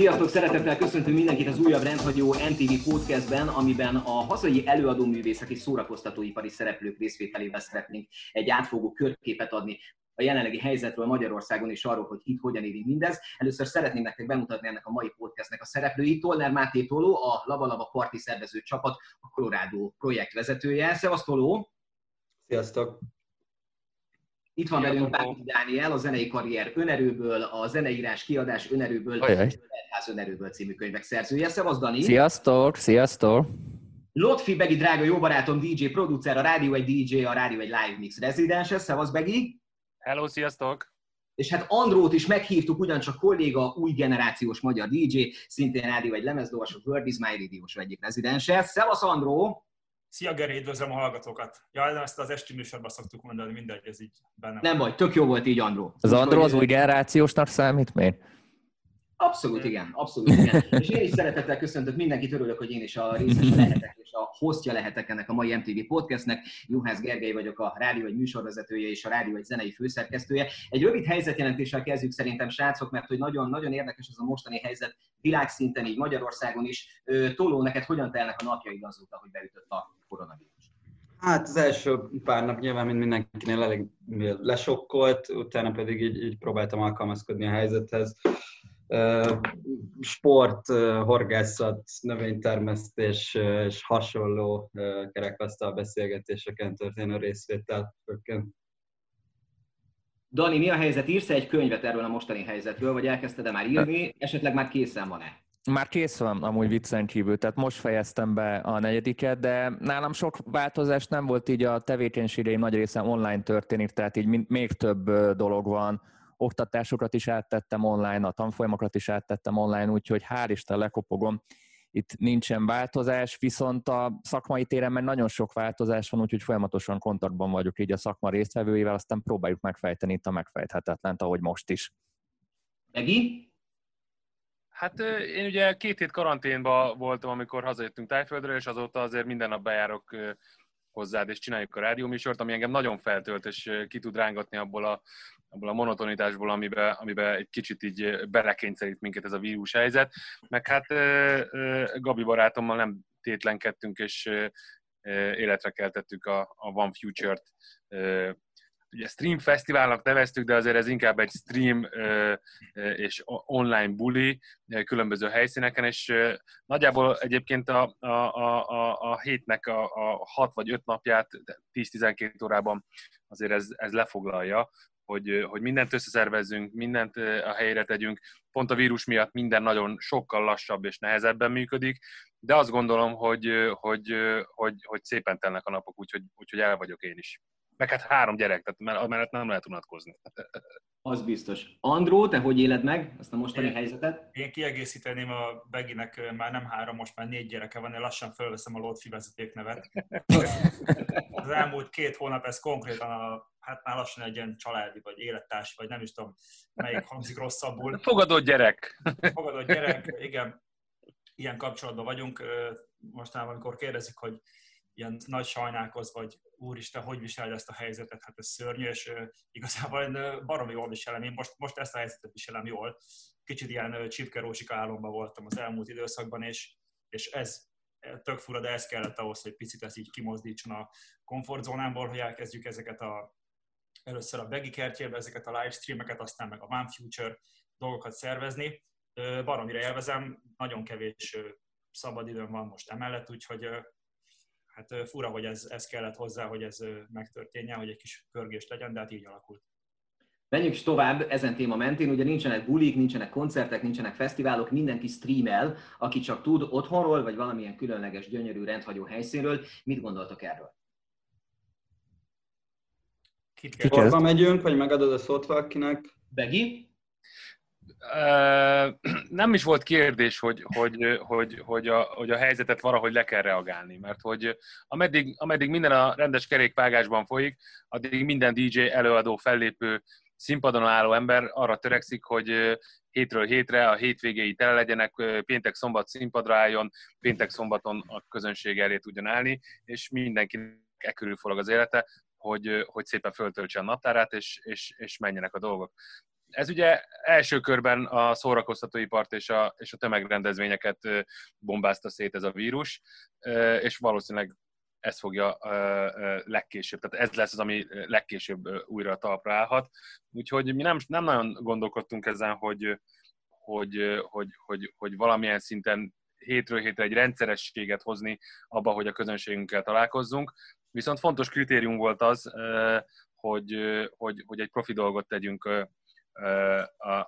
Sziasztok! Szeretettel köszöntünk mindenkit az újabb rendhagyó MTV podcastben, amiben a hazai előadó művészek és szórakoztatóipari szereplők részvételével szeretnénk egy átfogó körképet adni a jelenlegi helyzetről Magyarországon és arról, hogy itt hogyan éri mindez. Először szeretném nektek bemutatni ennek a mai podcastnek a szereplőit. Tolner Máté Toló, a Lava Lava Parti szervező csapat, a Colorado projekt vezetője. Szevasz Toló! Sziasztok! Itt van velünk Bánki Dániel, a zenei karrier önerőből, a zeneírás kiadás önerőből, Ajaj. Ház önerőből című könyvek szerzője. Szevasz Dani! Sziasztok, sziasztok! Lotfi Begi, drága jó barátom, DJ, producer, a Rádió egy DJ, a Rádió egy Live Mix rezidense. Szevasz Begi! Hello, sziasztok! És hát Andrót is meghívtuk, ugyancsak kolléga, új generációs magyar DJ, szintén rádió egy lemezdolas, a World is My radio egyik rezidense. Szevasz Andró! Szia Geri, üdvözlöm a hallgatókat. Ja, ezt az esti műsorban szoktuk mondani, mindegy, ez így benne. Nem vagy, tök jó volt így Andró. Az Andró az új generációsnak számít még? Abszolút igen, abszolút igen. És én is szeretettel köszöntök mindenkit, örülök, hogy én is a részese lehetek, és a hostja lehetek ennek a mai MTV podcastnek. Juhász Gergely vagyok, a rádió egy műsorvezetője és a rádió egy zenei főszerkesztője. Egy rövid helyzetjelentéssel kezdjük szerintem, srácok, mert hogy nagyon, nagyon érdekes ez a mostani helyzet világszinten, így Magyarországon is. Toló, neked hogyan telnek a napjaid azóta, hogy beütött a koronavírus? Hát az első pár nap nyilván mind mindenkinél elég lesokkolt, utána pedig így, így próbáltam alkalmazkodni a helyzethez. Sport, horgászat, növénytermesztés és hasonló kerekasztal beszélgetéseken történő részvétel főként. Dani, mi a helyzet? Írsz egy könyvet erről a mostani helyzetről, vagy elkezdted-e már írni? Esetleg már készen van-e? Már kész van amúgy viccen kívül, tehát most fejeztem be a negyediket, de nálam sok változás nem volt, így a tevékenységeim nagy része online történik, tehát így még több dolog van. Oktatásokat is áttettem online, a tanfolyamokat is áttettem online, úgyhogy hál' Isten lekopogom. Itt nincsen változás, viszont a szakmai téren meg nagyon sok változás van, úgyhogy folyamatosan kontaktban vagyok így a szakma résztvevőivel, aztán próbáljuk megfejteni itt a megfejthetetlent, ahogy most is. Egi? Hát én ugye két hét karanténban voltam, amikor hazajöttünk Tájföldről, és azóta azért minden nap bejárok hozzád, és csináljuk a rádióműsort, ami engem nagyon feltölt, és ki tud rángatni abból a, abból a monotonitásból, amiben, amiben egy kicsit így belekényszerít minket ez a vírus helyzet. Meg hát Gabi barátommal nem tétlenkedtünk, és életre keltettük a, a One Future-t ugye stream fesztiválnak neveztük, de azért ez inkább egy stream és online buli különböző helyszíneken, és nagyjából egyébként a, a, a, a, hétnek a, a 6 vagy 5 napját 10-12 órában azért ez, ez lefoglalja, hogy, hogy mindent összeszervezzünk, mindent a helyére tegyünk. Pont a vírus miatt minden nagyon sokkal lassabb és nehezebben működik, de azt gondolom, hogy, hogy, hogy, hogy szépen telnek a napok, úgyhogy, úgyhogy el vagyok én is. Meg hát három gyerek, tehát mellett- nem lehet unatkozni. Az biztos. Andró, te hogy éled meg ezt a mostani Én- helyzetet? Én kiegészíteném a Beginek már nem három, most már négy gyereke van, én lassan fölveszem a Lotfi vezetéknevet. Az elmúlt két hónap ez konkrétan a, hát már lassan egy ilyen családi, vagy élettársi, vagy nem is tudom, melyik hangzik rosszabbul. Fogadott gyerek! fogadott gyerek, igen, ilyen kapcsolatban vagyunk. Mostanában, amikor kérdezik, hogy ilyen nagy sajnálkoz, vagy úristen, hogy viseled ezt a helyzetet, hát ez szörnyű, és igazából én baromi jól viselem, én most, most ezt a helyzetet viselem jól. Kicsit ilyen csipkerósika álomban voltam az elmúlt időszakban, és, és ez ö, tök fura, de ez kellett ahhoz, hogy picit ez így kimozdítson a komfortzónámból, hogy elkezdjük ezeket a először a Begi kertjébe ezeket a livestreameket, aztán meg a One Future dolgokat szervezni. Baromira élvezem, nagyon kevés ö, szabad időm van most emellett, úgyhogy hát fura, hogy ez, ez kellett hozzá, hogy ez megtörténjen, hogy egy kis pörgés legyen, de hát így alakult. Menjünk is tovább ezen téma mentén, ugye nincsenek bulik, nincsenek koncertek, nincsenek fesztiválok, mindenki streamel, aki csak tud otthonról, vagy valamilyen különleges, gyönyörű, rendhagyó helyszínről. Mit gondoltok erről? Sorba megyünk, vagy megadod a szót valakinek? Begi? Nem is volt kérdés, hogy, hogy, hogy, hogy, a, hogy a helyzetet valahogy le kell reagálni, mert hogy ameddig, ameddig minden a rendes kerékvágásban folyik, addig minden DJ, előadó, fellépő, színpadon álló ember arra törekszik, hogy hétről hétre a hétvégéi tele legyenek, ö, péntek-szombat színpadra álljon, péntek-szombaton a közönség elé tudjon állni, és mindenkinek e körül forog az élete, hogy, hogy szépen föltöltse a naptárát, és, és, és menjenek a dolgok ez ugye első körben a szórakoztatóipart és a, és a tömegrendezvényeket bombázta szét ez a vírus, és valószínűleg ez fogja legkésőbb, tehát ez lesz az, ami legkésőbb újra talpra állhat. Úgyhogy mi nem, nem nagyon gondolkodtunk ezen, hogy, hogy, hogy, hogy, hogy valamilyen szinten hétről hétre egy rendszerességet hozni abba, hogy a közönségünkkel találkozzunk. Viszont fontos kritérium volt az, hogy, hogy, hogy egy profi dolgot tegyünk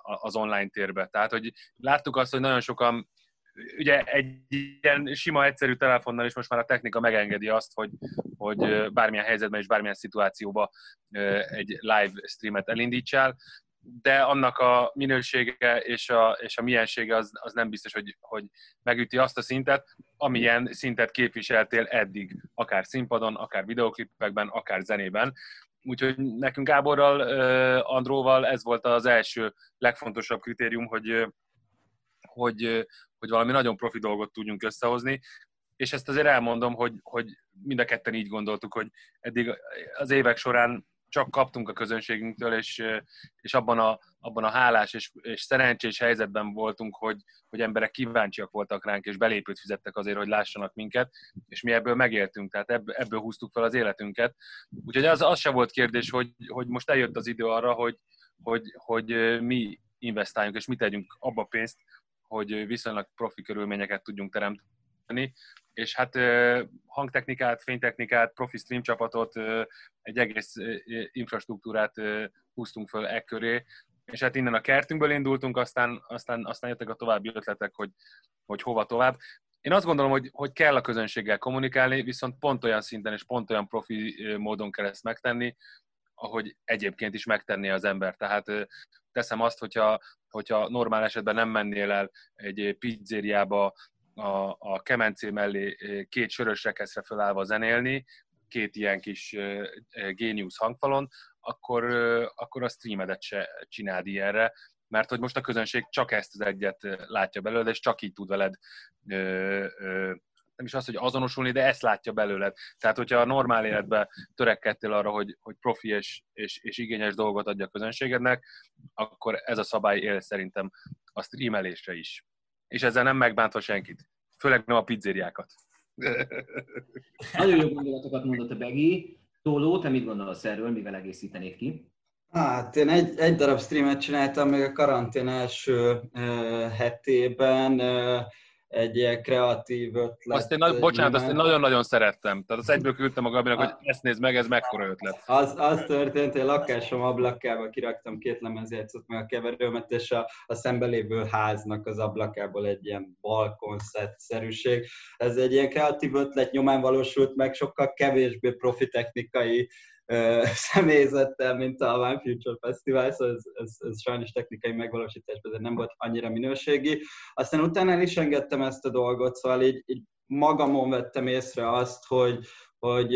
az online térbe. Tehát, hogy láttuk azt, hogy nagyon sokan ugye egy ilyen sima, egyszerű telefonnal is most már a technika megengedi azt, hogy, hogy bármilyen helyzetben és bármilyen szituációban egy live streamet elindítsál, de annak a minősége és a, és a miensége az, az nem biztos, hogy, hogy megüti azt a szintet, amilyen szintet képviseltél eddig, akár színpadon, akár videoklipekben, akár zenében. Úgyhogy nekünk Gáborral, Andróval ez volt az első legfontosabb kritérium, hogy, hogy, hogy valami nagyon profi dolgot tudjunk összehozni, és ezt azért elmondom, hogy, hogy mind a ketten így gondoltuk, hogy eddig az évek során csak kaptunk a közönségünktől, és, és abban, a, abban a hálás és, és szerencsés helyzetben voltunk, hogy, hogy emberek kíváncsiak voltak ránk, és belépőt fizettek azért, hogy lássanak minket, és mi ebből megéltünk, tehát ebből, ebből húztuk fel az életünket. Úgyhogy az, az se volt kérdés, hogy, hogy most eljött az idő arra, hogy, hogy, hogy mi investáljunk, és mit tegyünk abba pénzt, hogy viszonylag profi körülményeket tudjunk teremteni, és hát hangtechnikát, fénytechnikát, profi stream csapatot, egy egész infrastruktúrát húztunk föl e köré, és hát innen a kertünkből indultunk, aztán, aztán, aztán jöttek a további ötletek, hogy, hogy hova tovább. Én azt gondolom, hogy, hogy kell a közönséggel kommunikálni, viszont pont olyan szinten és pont olyan profi módon kell ezt megtenni, ahogy egyébként is megtenné az ember. Tehát teszem azt, hogyha, hogyha normál esetben nem mennél el egy pizzériába a, a kemencé mellé két sörös rekeszre felállva zenélni, két ilyen kis géniusz hangfalon, akkor, akkor a streamedet se csináld ilyenre, mert hogy most a közönség csak ezt az egyet látja belőled, és csak így tud veled nem is az, hogy azonosulni, de ezt látja belőled. Tehát, hogyha a normál életben törekedtél arra, hogy, hogy profi és, és, és igényes dolgot adja a közönségednek, akkor ez a szabály él szerintem a streamelésre is. És ezzel nem megbántva senkit. Főleg nem a pizzériákat. Nagyon jó gondolatokat mondott a Begi. Tóló, te mit gondolsz erről, mivel egészítenéd ki? Hát én egy, egy darab streamet csináltam még a karantén első uh, hetében. Uh, egy ilyen kreatív ötlet. Azt én, nagy, bocsánat, azt én nagyon-nagyon szerettem. Tehát az egyből küldtem a Gabinak, hogy ezt nézd meg, ez mekkora ötlet. Az, az történt, hogy lakásom ablakába kiraktam két lemezjátszót meg a keverőmet, és a, a szembelévő háznak az ablakából egy ilyen balkonszett-szerűség. Ez egy ilyen kreatív ötlet nyomán valósult meg, sokkal kevésbé profi technikai személyzettel, mint a One Future Festival, szóval ez, ez, ez sajnos technikai megvalósításban de nem volt annyira minőségi. Aztán utána el is engedtem ezt a dolgot, szóval így, így magamon vettem észre azt, hogy, hogy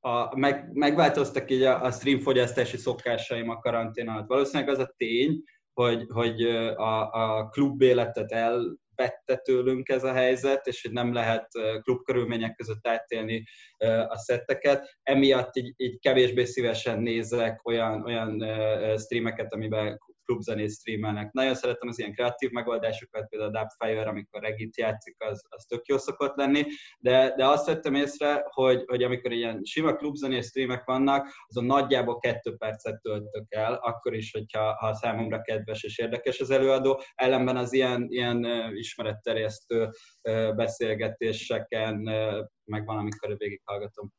a, meg, megváltoztak így a, a streamfogyasztási szokásaim a karantén alatt. Valószínűleg az a tény, hogy, hogy a, a klub életet el vette tőlünk ez a helyzet, és hogy nem lehet klubkörülmények között átélni a szetteket. Emiatt így, így kevésbé szívesen nézek olyan, olyan streameket, amiben klubzenét streamelnek. Nagyon szeretem az ilyen kreatív megoldásokat, például a Dubfire, amikor regit játszik, az, az tök jó szokott lenni, de, de azt vettem észre, hogy, hogy amikor ilyen sima klubzenés streamek vannak, azon nagyjából kettő percet töltök el, akkor is, hogyha ha számomra kedves és érdekes az előadó, ellenben az ilyen, ilyen ismeretterjesztő beszélgetéseken meg van, amikor végighallgatom.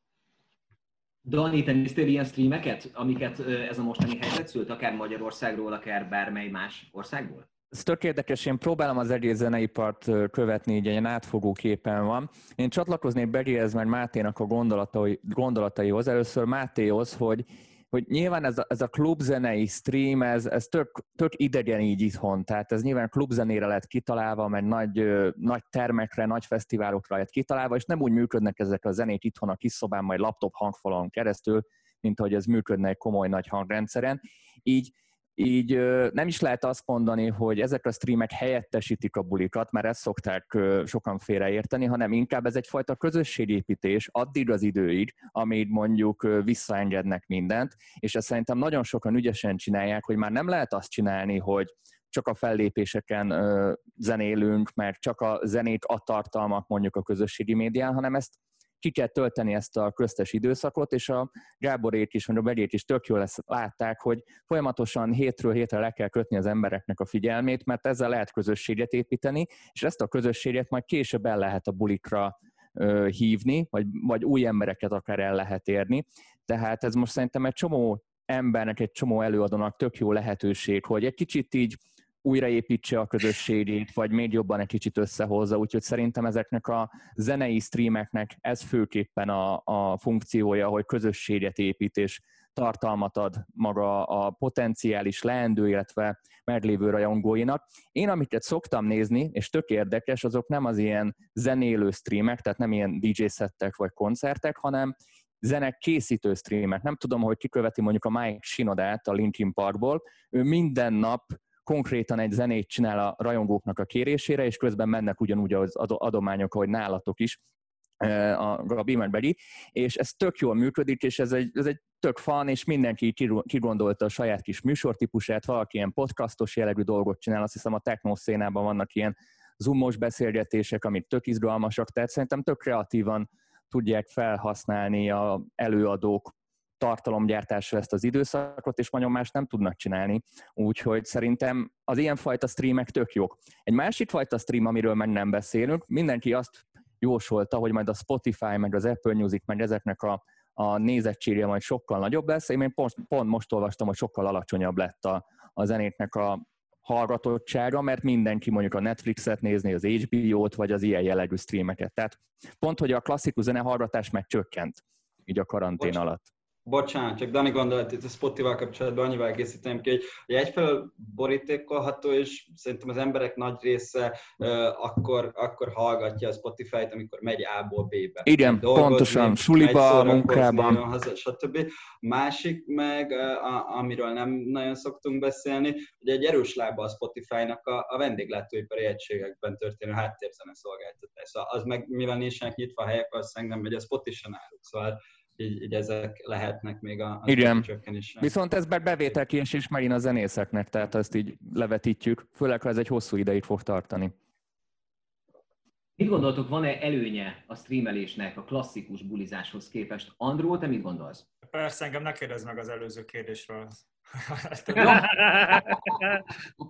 Dani, te néztél ilyen streameket, amiket ez a mostani helyzet szült, akár Magyarországról, akár bármely más országból? Ez tök érdekes, én próbálom az egész zeneipart követni, így egy átfogó képen van. Én csatlakoznék Berihez, mert Máténak a gondolatai, gondolataihoz. Először Mátéhoz, hogy hogy nyilván ez a, ez a klubzenei stream, ez, ez tök, tök idegen így itthon, tehát ez nyilván klubzenére lett kitalálva, mert nagy, nagy termekre, nagy fesztiválokra lett kitalálva, és nem úgy működnek ezek a zenét itthon a kis szobán, majd laptop hangfalon keresztül, mint ahogy ez működne egy komoly nagy hangrendszeren. Így így nem is lehet azt mondani, hogy ezek a streamek helyettesítik a bulikat, mert ezt szokták sokan félreérteni, hanem inkább ez egyfajta közösségépítés addig az időig, amíg mondjuk visszaengednek mindent, és ezt szerintem nagyon sokan ügyesen csinálják, hogy már nem lehet azt csinálni, hogy csak a fellépéseken zenélünk, mert csak a zenét a tartalmak mondjuk a közösségi médián, hanem ezt ki kell tölteni ezt a köztes időszakot, és a Gáborék is, vagy a Begyék is tök jól ezt látták, hogy folyamatosan hétről hétre le kell kötni az embereknek a figyelmét, mert ezzel lehet közösséget építeni, és ezt a közösséget majd később el lehet a bulikra ö, hívni, vagy, vagy új embereket akár el lehet érni. Tehát ez most szerintem egy csomó embernek, egy csomó előadónak tök jó lehetőség, hogy egy kicsit így újraépítse a közösségét, vagy még jobban egy kicsit összehozza, úgyhogy szerintem ezeknek a zenei streameknek ez főképpen a, a funkciója, hogy közösséget épít, és tartalmat ad maga a potenciális leendő, illetve meglévő rajongóinak. Én, amiket szoktam nézni, és tök érdekes, azok nem az ilyen zenélő streamek, tehát nem ilyen DJ szettek vagy koncertek, hanem zenek készítő streamek. Nem tudom, hogy kiköveti mondjuk a Mike Sinodát a Linkin Parkból. Ő minden nap konkrétan egy zenét csinál a rajongóknak a kérésére, és közben mennek ugyanúgy az adományok, ahogy nálatok is, a Gabi Beli, és ez tök jól működik, és ez egy, ez egy tök fan, és mindenki kigondolta a saját kis műsortípusát, valaki ilyen podcastos jellegű dolgot csinál, azt hiszem a techno szénában vannak ilyen zoomos beszélgetések, amik tök izgalmasak, tehát szerintem tök kreatívan tudják felhasználni a előadók tartalomgyártásra ezt az időszakot, és nagyon más nem tudnak csinálni. Úgyhogy szerintem az ilyenfajta streamek tök jók. Egy másik fajta stream, amiről meg nem beszélünk, mindenki azt jósolta, hogy majd a Spotify, meg az Apple Music, meg ezeknek a, a nézettsége majd sokkal nagyobb lesz. Én pont, pont most olvastam, hogy sokkal alacsonyabb lett a, a zenéknek a hallgatottsága, mert mindenki mondjuk a Netflixet nézni, az HBO-t, vagy az ilyen jellegű streameket. Tehát pont, hogy a klasszikus zenehallgatás meg csökkent így a karantén Bocs. alatt. Bocsánat, csak Dani gondolat itt a Spotify kapcsolatban annyival egészíteném ki, hogy, egyfelől borítékolható, és szerintem az emberek nagy része uh, akkor, akkor hallgatja a Spotify-t, amikor megy A-ból B-be. Igen, dolgozni, pontosan, suliba, munkában. Haza, stb. Másik meg, uh, amiről nem nagyon szoktunk beszélni, hogy egy erős lába a Spotify-nak a, a vendéglátóipari egységekben történő háttérzene szolgáltatás. Szóval az meg, mivel nincsenek nyitva a helyek, az nem megy a Spotify náluk. Szóval így, így ezek lehetnek még a, a Igen. Viszont ez bevételkiesés megint a zenészeknek, tehát azt így levetítjük, főleg ha ez egy hosszú ideig fog tartani. Mit gondoltok, van-e előnye a streamelésnek a klasszikus bulizáshoz képest? Andró, te mit gondolsz? Persze, engem ne kérdezz meg az előző kérdésről.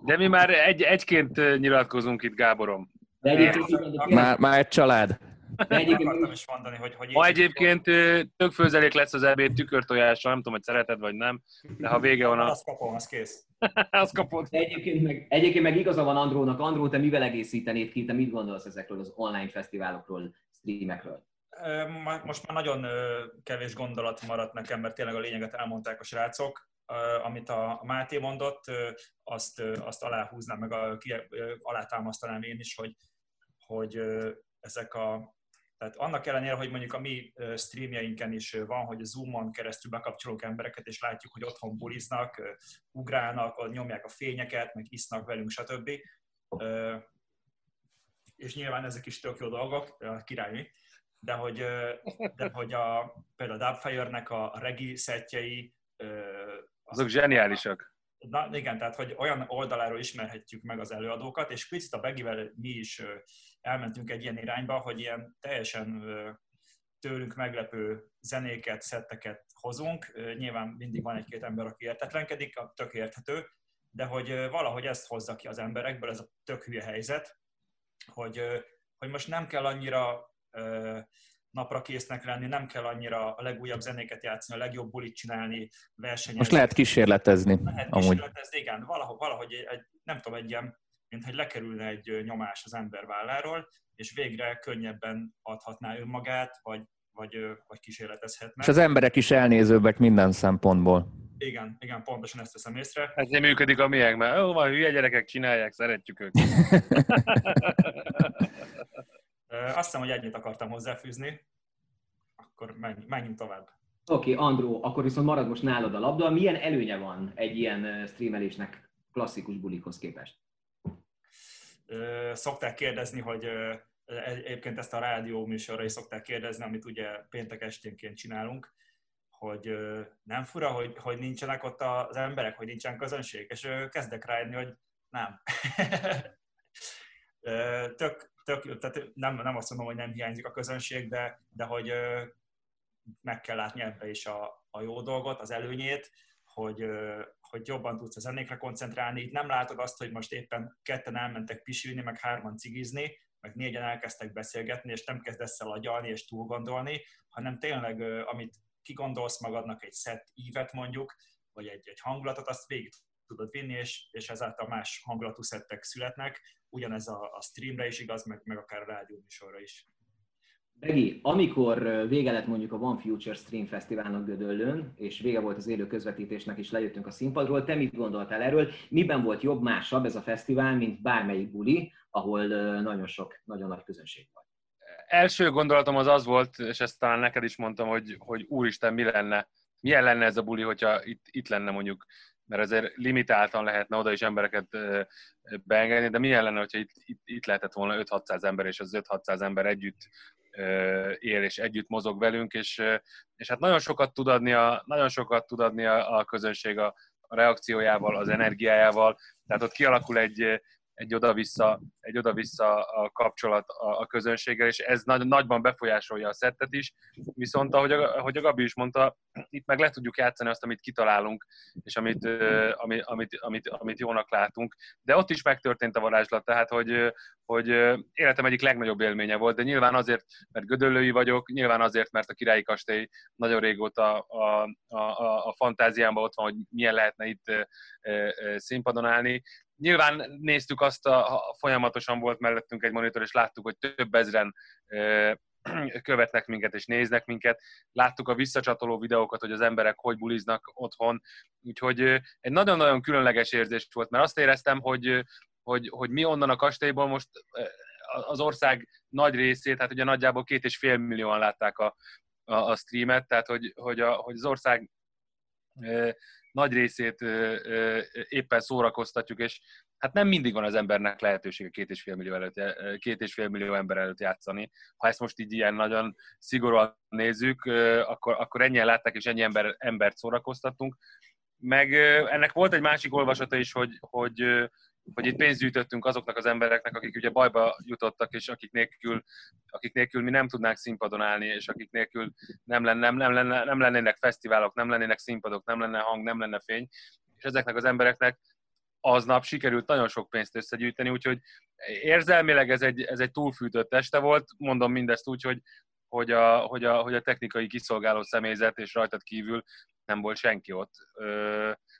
De mi már egy, egyként nyilatkozunk itt, Gáborom. De egyébként már, már egy család. De egyébként akartam is mondani, hogy... hogy Ma egyébként tök főzelék lesz az ebéd tükörtojással, nem tudom, hogy szereted vagy nem, de ha vége van a... Azt kapom, az kész. azt kapod. Egyébként meg, egyébként meg igaza van Andrónak. Andró, te mivel egészítenéd ki, te mit gondolsz ezekről az online fesztiválokról, streamekről? Most már nagyon kevés gondolat maradt nekem, mert tényleg a lényeget elmondták a srácok. Amit a Máté mondott, azt, azt aláhúznám, meg alátámasztanám én is, hogy, hogy ezek a tehát annak ellenére, hogy mondjuk a mi streamjeinken is van, hogy a Zoom-on keresztül bekapcsolunk embereket, és látjuk, hogy otthon buliznak, ugrálnak, nyomják a fényeket, meg isznak velünk, stb. És nyilván ezek is tök jó dolgok, király de hogy, de hogy a, például a Dubfire-nek a regi szettjei... Azok zseniálisak. Na, igen, tehát hogy olyan oldaláról ismerhetjük meg az előadókat, és picit a Begivel mi is elmentünk egy ilyen irányba, hogy ilyen teljesen tőlünk meglepő zenéket, szetteket hozunk. Nyilván mindig van egy-két ember, aki értetlenkedik, tök érthető, de hogy valahogy ezt hozza ki az emberekből, ez a tök hülye helyzet, hogy, hogy most nem kell annyira napra késznek lenni, nem kell annyira a legújabb zenéket játszani, a legjobb bulit csinálni, versenyezni. Most lehet kísérletezni. Lehet amúgy. kísérletezni, igen. Valahogy, valahogy egy, nem tudom, egy ilyen, mint hogy lekerülne egy nyomás az ember válláról, és végre könnyebben adhatná önmagát, vagy, vagy, vagy kísérletezhetne. És az emberek is elnézőbbek minden szempontból. Igen, igen, pontosan ezt teszem észre. Ez nem működik a miénk, mert ó, van hülye gyerekek csinálják, szeretjük őket. Azt hiszem, hogy ennyit akartam hozzáfűzni. Akkor menj, menjünk tovább. Oké, okay, Andró, akkor viszont marad most nálad a labda. Milyen előnye van egy ilyen streamelésnek klasszikus bulikhoz képest? Szokták kérdezni, hogy egyébként ezt a rádió műsorra is szokták kérdezni, amit ugye péntek esténként csinálunk, hogy nem fura, hogy, hogy nincsenek ott az emberek, hogy nincsen közönség, és kezdek rájönni, hogy nem. tök, tök, tehát nem, nem azt mondom, hogy nem hiányzik a közönség, de, de hogy meg kell látni ebbe is a, a jó dolgot, az előnyét, hogy, hogy jobban tudsz a zenékre koncentrálni. Itt nem látod azt, hogy most éppen ketten elmentek pisilni, meg hárman cigizni, meg négyen elkezdtek beszélgetni, és nem kezdesz el agyalni és túl gondolni, hanem tényleg, amit kigondolsz magadnak egy szett ívet mondjuk, vagy egy, egy hangulatot, azt végig tudod vinni, és, és ezáltal más hangulatú szettek születnek. Ugyanez a, a streamre is igaz, meg, meg akár a rádió műsorra is. Begi, amikor vége lett mondjuk a One Future Stream Fesztiválnak Gödöllőn, és vége volt az élő közvetítésnek, és lejöttünk a színpadról, te mit gondoltál erről? Miben volt jobb, másabb ez a fesztivál, mint bármelyik buli, ahol nagyon sok, nagyon nagy közönség volt? Első gondolatom az az volt, és ezt talán neked is mondtam, hogy, hogy úristen, mi lenne, milyen lenne ez a buli, hogyha itt, itt lenne mondjuk mert azért limitáltan lehetne oda is embereket beengedni, de milyen lenne, hogyha itt, itt, itt lehetett volna 5-600 ember, és az 5-600 ember együtt él és együtt mozog velünk, és, és hát nagyon sokat tud adni a, nagyon sokat tud adni a, a közönség a, a reakciójával, az energiájával, tehát ott kialakul egy, egy oda-vissza, egy oda-vissza a kapcsolat a, a közönséggel, és ez nagy, nagyban befolyásolja a szettet is. Viszont, ahogy a, ahogy a Gabi is mondta, itt meg le tudjuk játszani azt, amit kitalálunk, és amit, amit, amit, amit, amit jónak látunk. De ott is megtörtént a varázslat, tehát, hogy, hogy életem egyik legnagyobb élménye volt, de nyilván azért, mert gödöllői vagyok, nyilván azért, mert a királyi kastély nagyon régóta a, a, a, a fantáziámban ott van, hogy milyen lehetne itt színpadon állni, nyilván néztük azt, a, folyamatosan volt mellettünk egy monitor, és láttuk, hogy több ezren követnek minket és néznek minket. Láttuk a visszacsatoló videókat, hogy az emberek hogy buliznak otthon. Úgyhogy egy nagyon-nagyon különleges érzés volt, mert azt éreztem, hogy, hogy, hogy mi onnan a kastélyból most az ország nagy részét, hát ugye nagyjából két és fél millióan látták a, a, a streamet, tehát hogy, hogy, a, hogy az ország nagy részét éppen szórakoztatjuk, és hát nem mindig van az embernek lehetősége két és fél millió, előtt, két és fél millió ember előtt játszani. Ha ezt most így ilyen nagyon szigorúan nézzük, akkor, akkor ennyien látták, és ennyi ember, embert szórakoztattunk. Meg ennek volt egy másik olvasata is, hogy, hogy hogy itt pénzt gyűjtöttünk azoknak az embereknek, akik ugye bajba jutottak, és akik nélkül, akik nélkül mi nem tudnánk színpadon állni, és akik nélkül nem, lenne, nem, nem, lenne, nem lennének fesztiválok, nem lennének színpadok, nem lenne hang, nem lenne fény, és ezeknek az embereknek aznap sikerült nagyon sok pénzt összegyűjteni, úgyhogy érzelmileg ez egy, ez egy túlfűtött este volt, mondom mindezt úgy, hogy, hogy a, hogy, a, hogy a technikai kiszolgáló személyzet és rajtad kívül nem volt senki ott.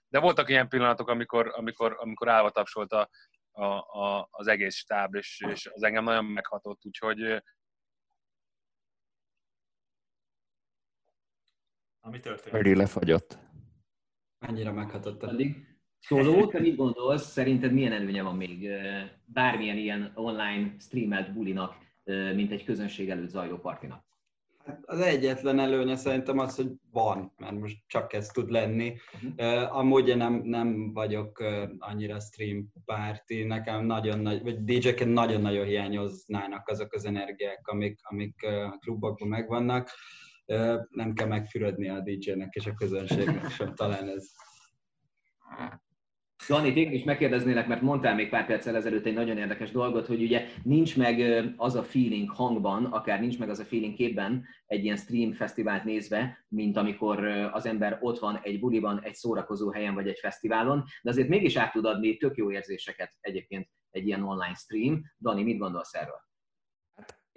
De voltak ilyen pillanatok, amikor, amikor, amikor állva tapsolt a, a, a, az egész stáb, és, és az engem nagyon meghatott, úgyhogy Ami történt? Freddy lefagyott. Annyira meghatott. Szóló, te mit gondolsz, szerinted milyen előnye van még bármilyen ilyen online streamelt bulinak, mint egy közönség előtt zajló partinak? Hát az egyetlen előnye szerintem az, hogy van, mert most csak ez tud lenni. Uh-huh. amúgy én nem, nem vagyok annyira stream párti, nekem nagyon nagy, vagy DJ-ken nagyon-nagyon hiányoznának azok az energiák, amik, amik a klubokban megvannak. nem kell megfürödni a DJ-nek és a közönségnek sem, talán ez Dani, téged is megkérdeznélek, mert mondtál még pár perccel ezelőtt egy nagyon érdekes dolgot, hogy ugye nincs meg az a feeling hangban, akár nincs meg az a feeling képben egy ilyen stream fesztivált nézve, mint amikor az ember ott van egy buliban, egy szórakozó helyen vagy egy fesztiválon, de azért mégis át tud adni tök jó érzéseket egyébként egy ilyen online stream. Dani, mit gondolsz erről?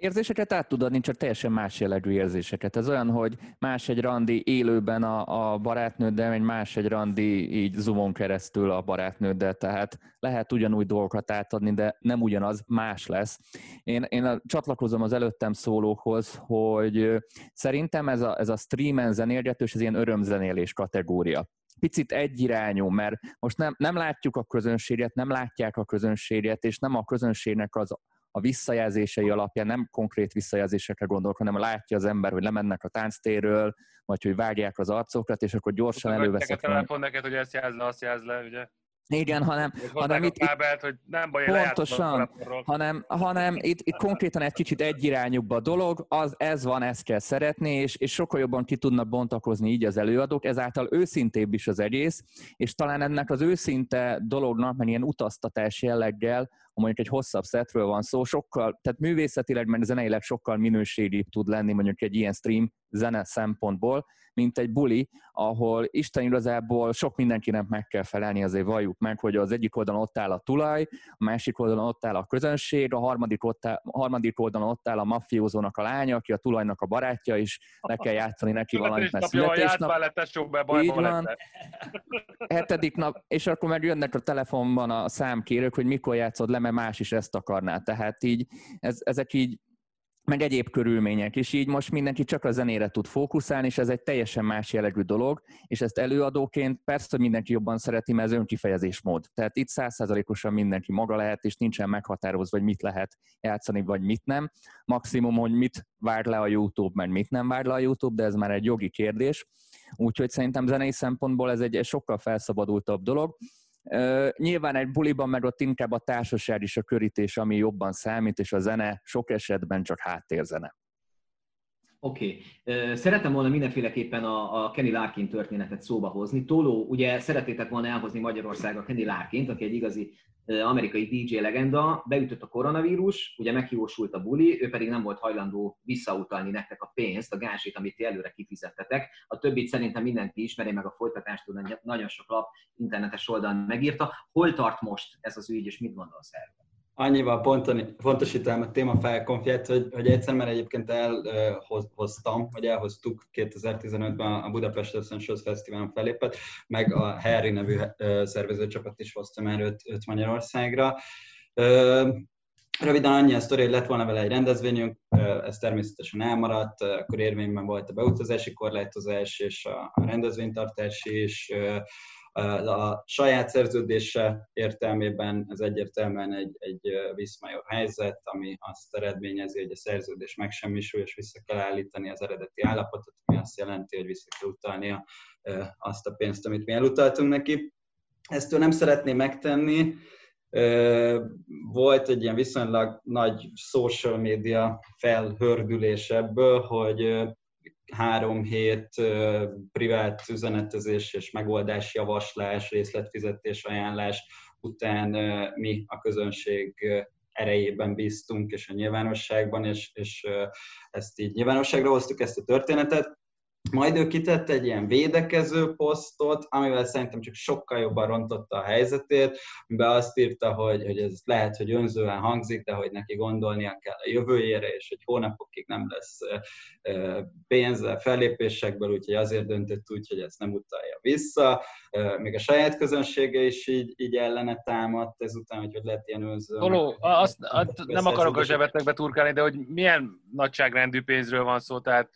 Érzéseket át tud adni, csak teljesen más jellegű érzéseket. Ez olyan, hogy más egy randi élőben a, a barátnőddel, egy más egy randi így zoomon keresztül a barátnőddel, tehát lehet ugyanúgy dolgokat átadni, de nem ugyanaz, más lesz. Én, én csatlakozom az előttem szólókhoz, hogy szerintem ez a, ez a streamen zenélgetős, ez ilyen örömzenélés kategória picit egyirányú, mert most nem, nem látjuk a közönséget, nem látják a közönséget, és nem a közönségnek az a visszajelzései alapján nem konkrét visszajelzésekre gondolok, hanem látja az ember, hogy lemennek a tánctéről, vagy hogy vágják az arcokat, és akkor gyorsan előveszek. a telefon neked, hogy ezt jelz le, azt jelz le, ugye? Igen, hanem, hanem itt, kábelt, hogy nem baj, pontosan, hanem, hanem itt, itt konkrétan egy kicsit egyirányúbb a dolog, az, ez van, ezt kell szeretni, és, és sokkal jobban ki tudnak bontakozni így az előadók, ezáltal őszintébb is az egész, és talán ennek az őszinte dolognak, mert ilyen utaztatás jelleggel, ha mondjuk egy hosszabb szetről van szó, sokkal, tehát művészetileg, meg zeneileg sokkal minőségibb tud lenni mondjuk egy ilyen stream zene szempontból, mint egy buli, ahol Isten igazából sok mindenkinek meg kell felelni, azért valljuk meg, hogy az egyik oldalon ott áll a tulaj, a másik oldalon ott áll a közönség, a harmadik, ott áll, a harmadik oldalon ott áll a mafiózónak a lánya, aki a tulajnak a barátja, és le kell játszani neki valamit, mert születésnap. Így van. Hetedik nap, és akkor meg jönnek a telefonban a számkérők, hogy mikor játszod le, mert más is ezt akarná. Tehát így, ez, ezek így meg egyéb körülmények, és így most mindenki csak a zenére tud fókuszálni, és ez egy teljesen más jellegű dolog, és ezt előadóként persze, hogy mindenki jobban szereti, mert ez önkifejezésmód. Tehát itt százszázalékosan mindenki maga lehet, és nincsen meghatározva, hogy mit lehet játszani, vagy mit nem. Maximum, hogy mit vár le a YouTube, mert mit nem vár le a YouTube, de ez már egy jogi kérdés. Úgyhogy szerintem zenei szempontból ez egy sokkal felszabadultabb dolog. Nyilván egy buliban meg ott inkább a társaság és a körítés, ami jobban számít, és a zene sok esetben csak háttérzene. Oké. Okay. Szeretem volna mindenféleképpen a, a Kenny Larkin történetet szóba hozni. Tóló, ugye szeretétek volna elhozni Magyarországra Kenny Larkint, aki egy igazi amerikai DJ legenda, beütött a koronavírus, ugye meghiúsult a buli, ő pedig nem volt hajlandó visszautalni nektek a pénzt, a gásit, amit ti előre kifizettetek. A többit szerintem mindenki ismeri, meg a folytatást nagyon sok lap internetes oldalon megírta. Hol tart most ez az ügy, és mit gondolsz erről? Annyival pontani, pontosítanám a témafájkonfját, hogy, hogy egyszer már egyébként elhoztam, vagy elhoztuk 2015-ben a Budapest Essentials Fesztiválon felépett, meg a Harry nevű szervezőcsapat is hozta már őt, őt Magyarországra. Röviden annyi a sztori, hogy lett volna vele egy rendezvényünk, ez természetesen elmaradt, akkor érvényben volt a beutazási korlátozás és a rendezvénytartási is, a saját szerződése értelmében ez egyértelműen egy, egy viszmajor helyzet, ami azt eredményezi, hogy a szerződés megsemmisül, és vissza kell állítani az eredeti állapotot, ami azt jelenti, hogy vissza kell utalnia azt a pénzt, amit mi elutaltunk neki. Ezt ő nem szeretné megtenni, volt egy ilyen viszonylag nagy social media felhördülés ebből, hogy három hét privát üzenetezés és megoldás javaslás, részletfizetés ajánlás után mi a közönség erejében bíztunk, és a nyilvánosságban, és, és ezt így nyilvánosságra hoztuk ezt a történetet. Majd ő kitett egy ilyen védekező posztot, amivel szerintem csak sokkal jobban rontotta a helyzetét, amiben azt írta, hogy, hogy ez lehet, hogy önzően hangzik, de hogy neki gondolnia kell a jövőjére, és hogy hónapokig nem lesz pénze fellépésekből, úgyhogy azért döntött úgy, hogy ezt nem utalja vissza. Még a saját közönsége is így, így ellene támadt ezután, hogy, hogy lett ilyen önző. Toló, azt, azt nem akarok a zsebetekbe turkálni, de hogy milyen nagyságrendű pénzről van szó, tehát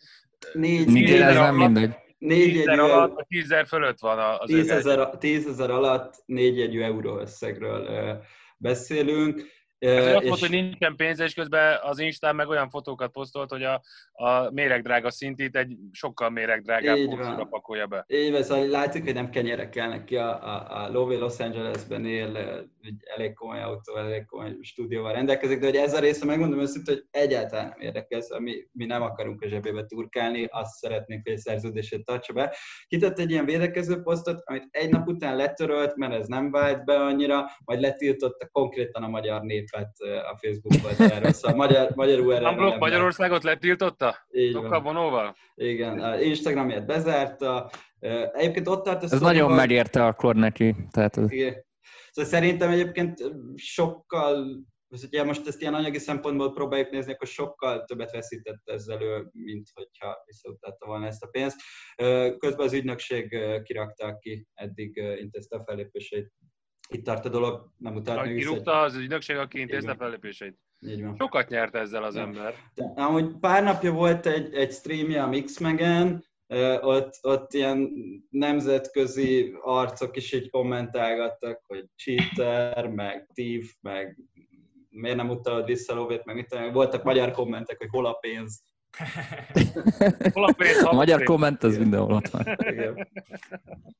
Négy, négy ez nem mindegy. Négy tízezer alatt, tízezer fölött van az tízezer, tízezer alatt négy jegyű euró összegről beszélünk. Ez azt mondta, hogy nincsen pénz, és közben az Instán meg olyan fotókat posztolt, hogy a, a méregdrága szintít egy sokkal méregdrágább pószra pakolja be. Így van, szóval látszik, hogy nem kenyerek kell neki. A, a, a Lové Los Angelesben él, egy elég komoly autó, elég komoly stúdióval rendelkezik, de hogy ez a része, megmondom őszintén, hogy egyáltalán nem érdekel, szóval mi, mi nem akarunk a zsebébe turkálni, azt szeretnénk, hogy egy szerződését tartsa be. Kitett egy ilyen védekező posztot, amit egy nap után letörölt, mert ez nem vált be annyira, majd letiltotta konkrétan a magyar nép képet a Facebook oldalról, szóval magyar, magyarul erre nem Magyarországot letiltotta? Sokkal vonóval? Igen, a Instagramját bezárta. Egyébként ott tart Ez szóval nagyon megérte akkor neki. Tehát... Igen. Szóval szerintem egyébként sokkal ugye most ezt ilyen anyagi szempontból próbáljuk nézni, akkor sokkal többet veszített ezzel ő, mint hogyha visszautalta volna ezt a pénzt. Közben az ügynökség kirakta ki, eddig intézte a fellépéseit itt tart a dolog, nem utált még Kirúgta az ügynökség, aki intézte fellépéseit. Így van. Sokat nyert ezzel az ember. Amúgy pár napja volt egy, egy streamje a Mixmegen, ott, ott ilyen nemzetközi arcok is így kommentálgattak, hogy cheater, meg thief, meg miért nem utalod vissza lóvét, meg mit voltak magyar kommentek, hogy hol a pénz. A magyar komment az mindenhol ott van.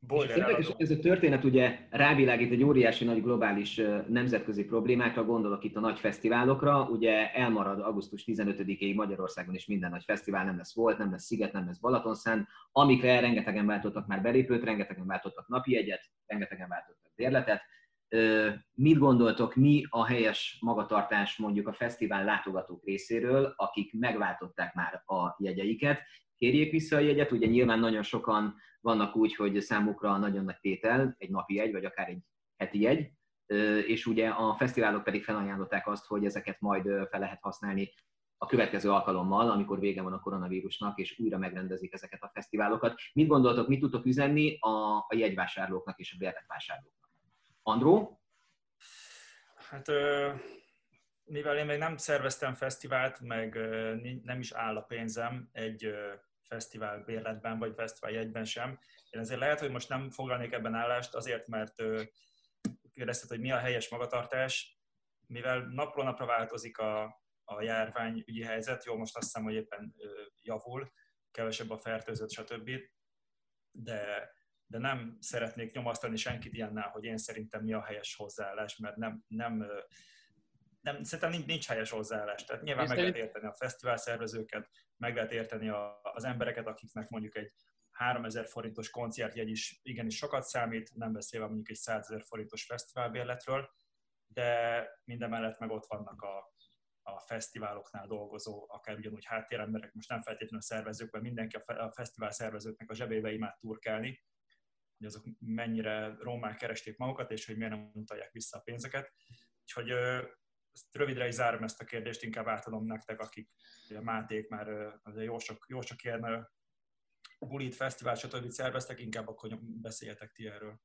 Érdekes, ez a történet ugye rávilágít egy óriási nagy globális nemzetközi problémákra, gondolok itt a nagy fesztiválokra, ugye elmarad augusztus 15-ig Magyarországon is minden nagy fesztivál, nem lesz volt, nem lesz Sziget, nem lesz Balatonszán, amikre rengetegen váltottak már belépőt, rengetegen váltottak napi egyet, rengetegen váltottak bérletet, Mit gondoltok, mi a helyes magatartás mondjuk a fesztivál látogatók részéről, akik megváltották már a jegyeiket? Kérjék vissza a jegyet, ugye nyilván nagyon sokan vannak úgy, hogy számukra nagyon nagy tétel, egy napi jegy, vagy akár egy heti jegy, és ugye a fesztiválok pedig felajánlották azt, hogy ezeket majd fel lehet használni a következő alkalommal, amikor vége van a koronavírusnak, és újra megrendezik ezeket a fesztiválokat. Mit gondoltok, mit tudtok üzenni a, a jegyvásárlóknak és a bérletvásárlóknak? Andró? Hát mivel én még nem szerveztem fesztivált, meg nem is áll a pénzem egy fesztivál bérletben, vagy fesztivál jegyben sem, én ezért lehet, hogy most nem foglalnék ebben állást, azért, mert kérdezted, hogy mi a helyes magatartás, mivel napról napra változik a, a járványügyi helyzet, jó, most azt hiszem, hogy éppen javul, kevesebb a fertőzött, stb. De de nem szeretnék nyomasztani senkit ilyennel, hogy én szerintem mi a helyes hozzáállás, mert nem, nem, nem szerintem nincs, nincs helyes hozzáállás. Tehát nyilván én meg lehet érteni a fesztivál szervezőket, meg lehet érteni a, az embereket, akiknek mondjuk egy 3000 forintos koncertjegy is igenis sokat számít, nem beszélve mondjuk egy 100 ezer forintos fesztiválbérletről, de minden mellett meg ott vannak a, a fesztiváloknál dolgozó, akár ugyanúgy háttéremberek, most nem feltétlenül szervezők, mert mindenki a fesztivál szervezőknek a zsebébe imád turkálni, hogy azok mennyire rommá keresték magukat, és hogy miért nem utalják vissza a pénzeket. Úgyhogy ezt rövidre is zárom ezt a kérdést, inkább átadom nektek, akik ugye Máték már azért jó sok, jó sok ilyen bulit, fesztivál, stb. szerveztek, inkább akkor beszéljetek ti erről.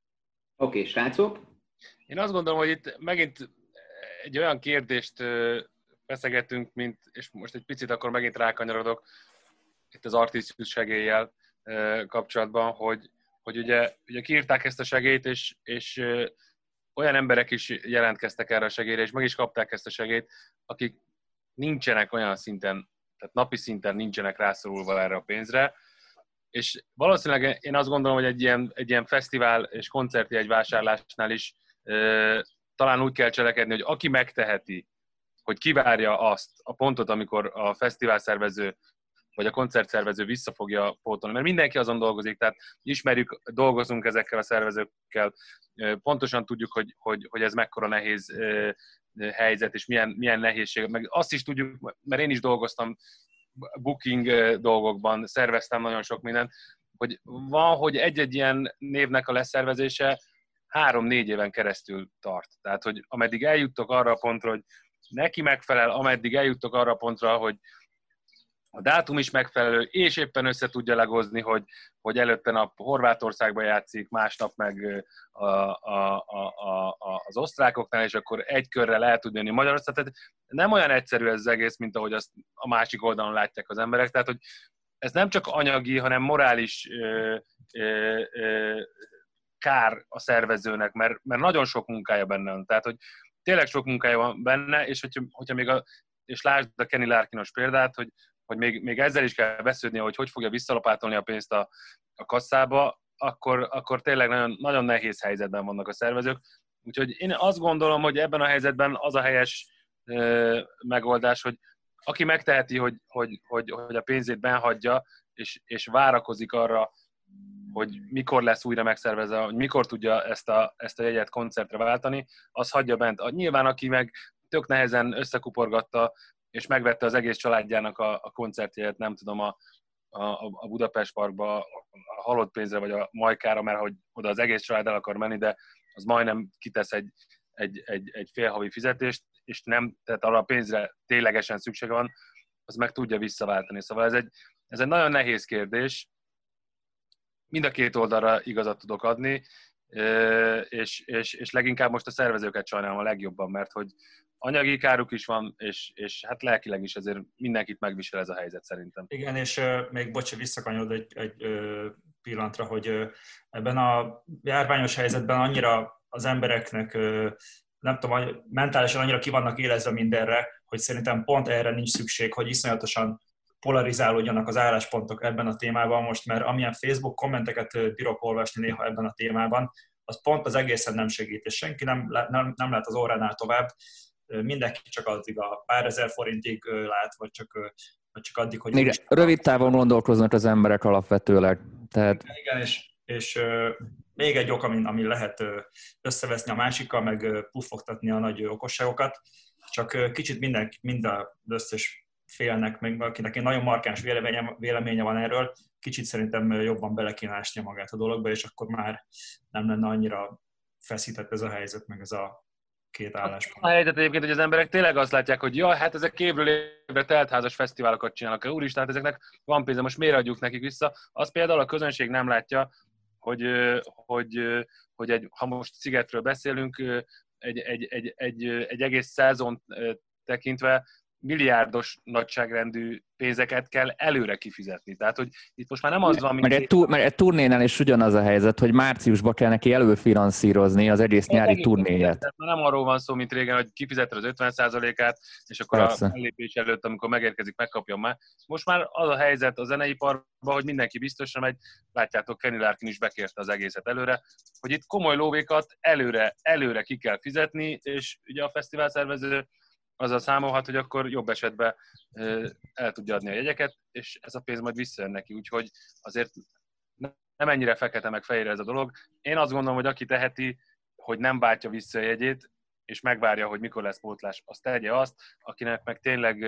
Oké, okay, srácok? Én azt gondolom, hogy itt megint egy olyan kérdést feszegetünk, mint, és most egy picit akkor megint rákanyarodok itt az artisztikus segéllyel kapcsolatban, hogy, hogy ugye, ugye kiírták ezt a segélyt, és, és olyan emberek is jelentkeztek erre a segélyre, és meg is kapták ezt a segélyt, akik nincsenek olyan szinten, tehát napi szinten nincsenek rászorulva erre a pénzre, és valószínűleg én azt gondolom, hogy egy ilyen, egy ilyen fesztivál és koncerti egy vásárlásnál is ö, talán úgy kell cselekedni, hogy aki megteheti, hogy kivárja azt a pontot, amikor a fesztivál szervező vagy a koncertszervező vissza fogja pótolni, mert mindenki azon dolgozik, tehát ismerjük, dolgozunk ezekkel a szervezőkkel, pontosan tudjuk, hogy, hogy, hogy ez mekkora nehéz helyzet, és milyen, milyen nehézség. Meg azt is tudjuk, mert én is dolgoztam booking dolgokban, szerveztem nagyon sok mindent, hogy van, hogy egy-egy ilyen névnek a leszervezése három-négy éven keresztül tart. Tehát, hogy ameddig eljuttok arra a pontra, hogy neki megfelel, ameddig eljuttok arra a pontra, hogy, a dátum is megfelelő, és éppen össze tudja legozni, hogy, hogy előtte nap Horvátországban játszik, másnap meg a, a, a, a, az osztrákoknál, és akkor egy körre lehet tudni jönni Magyarország. Tehát nem olyan egyszerű ez az egész, mint ahogy azt a másik oldalon látják az emberek. Tehát, hogy ez nem csak anyagi, hanem morális ö, ö, ö, kár a szervezőnek, mert, mert nagyon sok munkája benne van. Tehát, hogy tényleg sok munkája van benne, és hogyha, hogyha még a, és lásd a Kenny Larkinos példát, hogy hogy még, még ezzel is kell beszélni, hogy hogy fogja visszalapátolni a pénzt a, a kasszába, akkor, akkor tényleg nagyon, nagyon nehéz helyzetben vannak a szervezők. Úgyhogy én azt gondolom, hogy ebben a helyzetben az a helyes ö, megoldás, hogy aki megteheti, hogy, hogy, hogy, hogy a pénzét benhagyja, és, és várakozik arra, hogy mikor lesz újra megszervezve, hogy mikor tudja ezt a, ezt a jegyet koncertre váltani, az hagyja bent. Nyilván, aki meg tök nehezen összekuporgatta és megvette az egész családjának a, a koncertjét, nem tudom, a, a, a Budapest Parkba a halott pénzre, vagy a Majkára, mert hogy oda az egész család el akar menni, de az majdnem kitesz egy, egy, egy, egy félhavi fizetést, és nem, tehát arra a pénzre ténylegesen szüksége van, az meg tudja visszaváltani. Szóval ez egy, ez egy nagyon nehéz kérdés. Mind a két oldalra igazat tudok adni, és, és, és leginkább most a szervezőket sajnálom a legjobban, mert hogy anyagi káruk is van, és, és hát lelkileg is ezért mindenkit megvisel ez a helyzet szerintem. Igen, és uh, még bocsi, visszakanyod egy, egy uh, pillanatra, hogy uh, ebben a járványos helyzetben annyira az embereknek uh, nem tudom, mentálisan annyira ki vannak mindenre, hogy szerintem pont erre nincs szükség, hogy iszonyatosan polarizálódjanak az álláspontok ebben a témában most, mert amilyen Facebook kommenteket bírok olvasni néha ebben a témában, az pont az egészen nem segít, és senki nem, nem, nem lát az óránál tovább, mindenki csak addig a pár ezer forintig lát, vagy csak, vagy csak addig, hogy... Igen, rövid távon gondolkoznak az emberek alapvetőleg. Tehát... Igen, igen és, és még egy ok, ami, ami lehet összeveszni a másikkal, meg puffogtatni a nagy okosságokat, csak kicsit mindenki, mind a összes félnek, meg akinek egy nagyon markáns véleménye, véleménye van erről, kicsit szerintem jobban bele kéne magát a dologba, és akkor már nem lenne annyira feszített ez a helyzet, meg ez a két álláspont. A helyzet egyébként, hogy az emberek tényleg azt látják, hogy ja, hát ezek évről évre teltházas fesztiválokat csinálnak. Úristen, hát ezeknek van pénze, most miért adjuk nekik vissza? Azt például a közönség nem látja, hogy, hogy, hogy egy, ha most szigetről beszélünk, egy, egy, egy, egy, egy egész szezon tekintve milliárdos nagyságrendű pénzeket kell előre kifizetni. Tehát, hogy itt most már nem az van, mint... Mert egy, túr, mert egy turnénál is ugyanaz a helyzet, hogy márciusban kell neki előfinanszírozni az egész nyári turnéját. Tehát nem arról van szó, mint régen, hogy kifizeted az 50%-át, és akkor Persze. a fellépés előtt, amikor megérkezik, megkapja már. Most már az a helyzet a zeneiparban, hogy mindenki biztosan megy, látjátok, Kenny Larkin is bekérte az egészet előre, hogy itt komoly lóvékat előre, előre ki kell fizetni, és ugye a fesztivál szervező azzal számolhat, hogy akkor jobb esetben el tudja adni a jegyeket, és ez a pénz majd visszajön neki. Úgyhogy azért nem ennyire fekete meg fehér ez a dolog. Én azt gondolom, hogy aki teheti, hogy nem váltja vissza a jegyét, és megvárja, hogy mikor lesz pótlás, azt tegye azt, akinek meg tényleg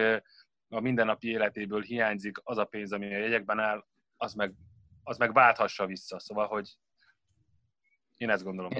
a mindennapi életéből hiányzik az a pénz, ami a jegyekben áll, az meg, az meg válthassa vissza. Szóval, hogy én ezt gondolom.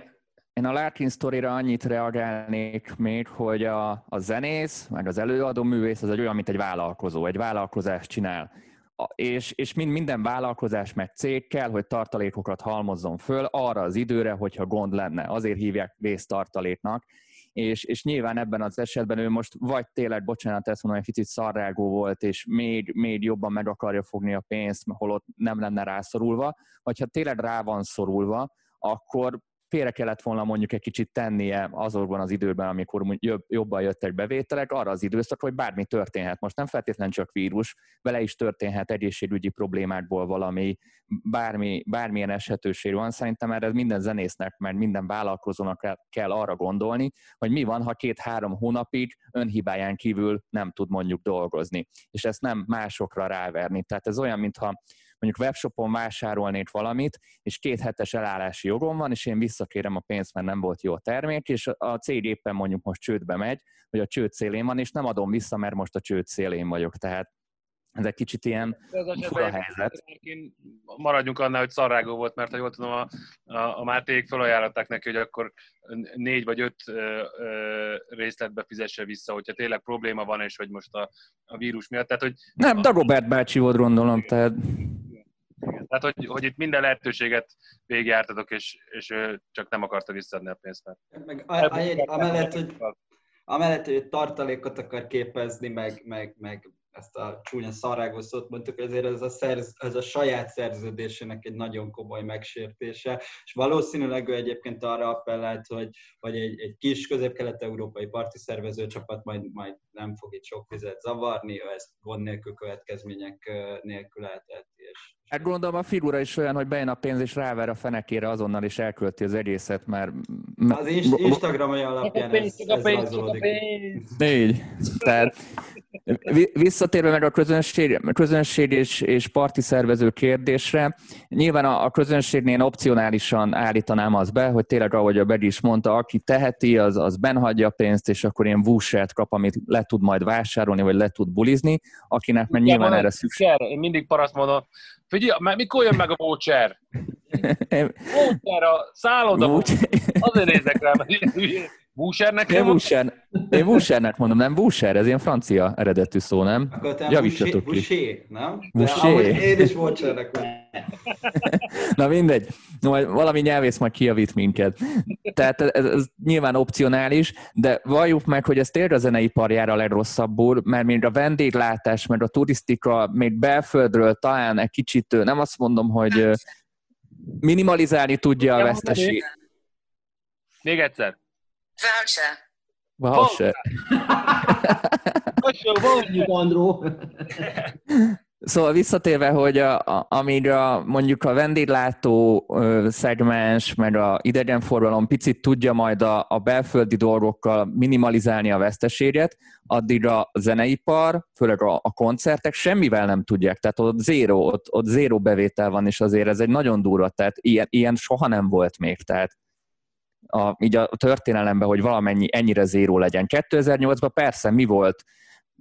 Én a Larkin sztorira annyit reagálnék még, hogy a, a zenész, meg az előadó művész az egy olyan, mint egy vállalkozó, egy vállalkozást csinál. A, és, és mind, minden vállalkozás meg cég kell, hogy tartalékokat halmozzon föl arra az időre, hogyha gond lenne. Azért hívják vésztartaléknak. És, és nyilván ebben az esetben ő most vagy tényleg, bocsánat, ezt mondom, egy picit szarrágó volt, és még, még jobban meg akarja fogni a pénzt, holott nem lenne rászorulva, vagy ha tényleg rá van szorulva, akkor félre kellett volna mondjuk egy kicsit tennie azokban az időben, amikor jobban jöttek bevételek, arra az időszakra, hogy bármi történhet. Most nem feltétlenül csak vírus, vele is történhet egészségügyi problémákból valami, bármi, bármilyen esetőség van. Szerintem erre minden zenésznek, mert minden vállalkozónak kell arra gondolni, hogy mi van, ha két-három hónapig önhibáján kívül nem tud mondjuk dolgozni. És ezt nem másokra ráverni. Tehát ez olyan, mintha mondjuk webshopon vásárolnék valamit, és két hetes elállási jogom van, és én visszakérem a pénzt, mert nem volt jó a termék, és a cég éppen mondjuk most csődbe megy, vagy a csőd szélén van, és nem adom vissza, mert most a csőd szélén vagyok. Tehát ez egy kicsit ilyen fura helyzet. Maradjunk annál, hogy szarrágó volt, mert ha jól tudom, a, a, a Máték felajánlották neki, hogy akkor négy vagy öt ö, ö, részletbe fizesse vissza, hogyha tényleg probléma van, és hogy most a, a vírus miatt. Tehát, hogy Nem, Dagobert bácsi volt, gondolom, tehát... Tehát, hogy, hogy itt minden lehetőséget végigjártatok, és, és csak nem akarta visszaadni a pénzt. Mert... Meg a, a, a, amellett, hogy, amellett, hogy tartalékot akar képezni, meg, meg, meg ezt a csúnya szarágos szót mondtuk, ezért ez a, szerz, ez a saját szerződésének egy nagyon komoly megsértése, és valószínűleg ő egyébként arra appellált, hogy, hogy egy, egy kis közép-kelet-európai parti szervező csapat majd, majd nem fog itt sok vizet zavarni, ő ezt gond nélkül következmények nélkül elteheti. És, Hát gondolom a figura is olyan, hogy bejön a pénz és ráver a fenekére azonnal is elkölti az egészet, mert... Az Instagram alapján ez, ez rajzolódik. Így. Tehát Visszatérve meg a közönség, közönség és, és parti szervező kérdésre, nyilván a, a közönségnél opcionálisan állítanám az be, hogy tényleg, ahogy a Bedi is mondta, aki teheti, az, az benhagyja a pénzt, és akkor ilyen vúsert kap, amit le tud majd vásárolni, vagy le tud bulizni, akinek meg nyilván erre szükség. Én mindig paraszt mondom, figyelj, mikor jön meg a voucher? voucher a szálloda, azért nézek rá, mert Búsernek én Búser, én Búsernek mondom, nem Búser, ez ilyen francia eredetű szó, nem? Akkor te Javítsatok Boucher, ki. nem? Boucher. Én is Búsernek Na mindegy, majd valami nyelvész majd kijavít minket. Tehát ez, ez nyilván opcionális, de valljuk meg, hogy ez tényleg a zeneiparjára a legrosszabbul, mert még a vendéglátás, meg a turisztika még belföldről talán egy kicsit, nem azt mondom, hogy minimalizálni tudja a veszteség. Még egyszer. Voucher. Voucher. Mondjuk, Andró. Szóval visszatérve, hogy a, a, amíg mondjuk a vendéglátó ö, szegmens, meg a idegenforgalom picit tudja majd a, a belföldi dolgokkal minimalizálni a veszteséget, addig a zeneipar, főleg a, a koncertek semmivel nem tudják. Tehát ott zéro, ott, ott zéro bevétel van, és azért ez egy nagyon durva, tehát ilyen, ilyen soha nem volt még. Tehát a, így a történelemben, hogy valamennyi ennyire zéró legyen. 2008-ban persze mi volt?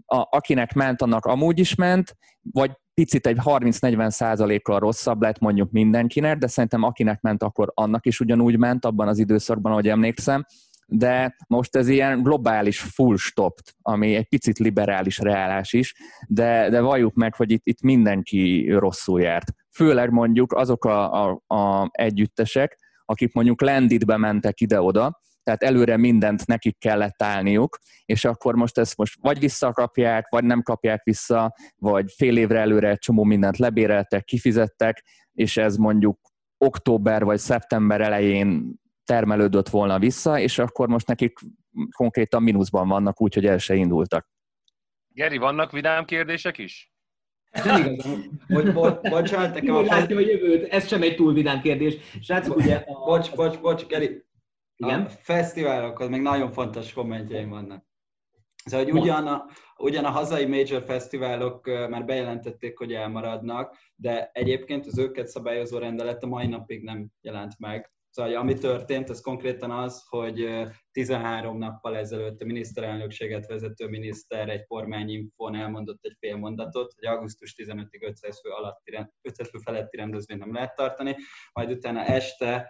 A, akinek ment, annak amúgy is ment, vagy picit egy 30-40 százalékkal rosszabb lett mondjuk mindenkinek, de szerintem akinek ment, akkor annak is ugyanúgy ment abban az időszakban, ahogy emlékszem, de most ez ilyen globális full stop, ami egy picit liberális reálás is, de, de valljuk meg, hogy itt, itt mindenki rosszul járt. Főleg mondjuk azok a, a, a együttesek, akik mondjuk lenditbe mentek ide-oda, tehát előre mindent nekik kellett állniuk, és akkor most ezt most vagy visszakapják, vagy nem kapják vissza, vagy fél évre előre egy csomó mindent lebéreltek, kifizettek, és ez mondjuk október vagy szeptember elején termelődött volna vissza, és akkor most nekik konkrétan mínuszban vannak, úgyhogy el se indultak. Geri, vannak vidám kérdések is? Nem igazán. Hogy, bo- bocsánat, nekem a... Látja a jövőt, ez sem egy túl vidám kérdés. Srácok, ugye... A... Bocs, bocs, bocs, Geri, igen? A fesztiválokhoz még nagyon fontos kommentjeim vannak. Szóval, hogy ugyan a, ugyan a hazai major fesztiválok már bejelentették, hogy elmaradnak, de egyébként az őket szabályozó rendelet a mai napig nem jelent meg. Szóval, ami történt, az konkrétan az, hogy 13 nappal ezelőtt a miniszterelnökséget vezető miniszter egy kormányinfon elmondott egy fél mondatot, hogy augusztus 15-ig 500 fő, alatti, 500 fő feletti rendezvényt nem lehet tartani, majd utána este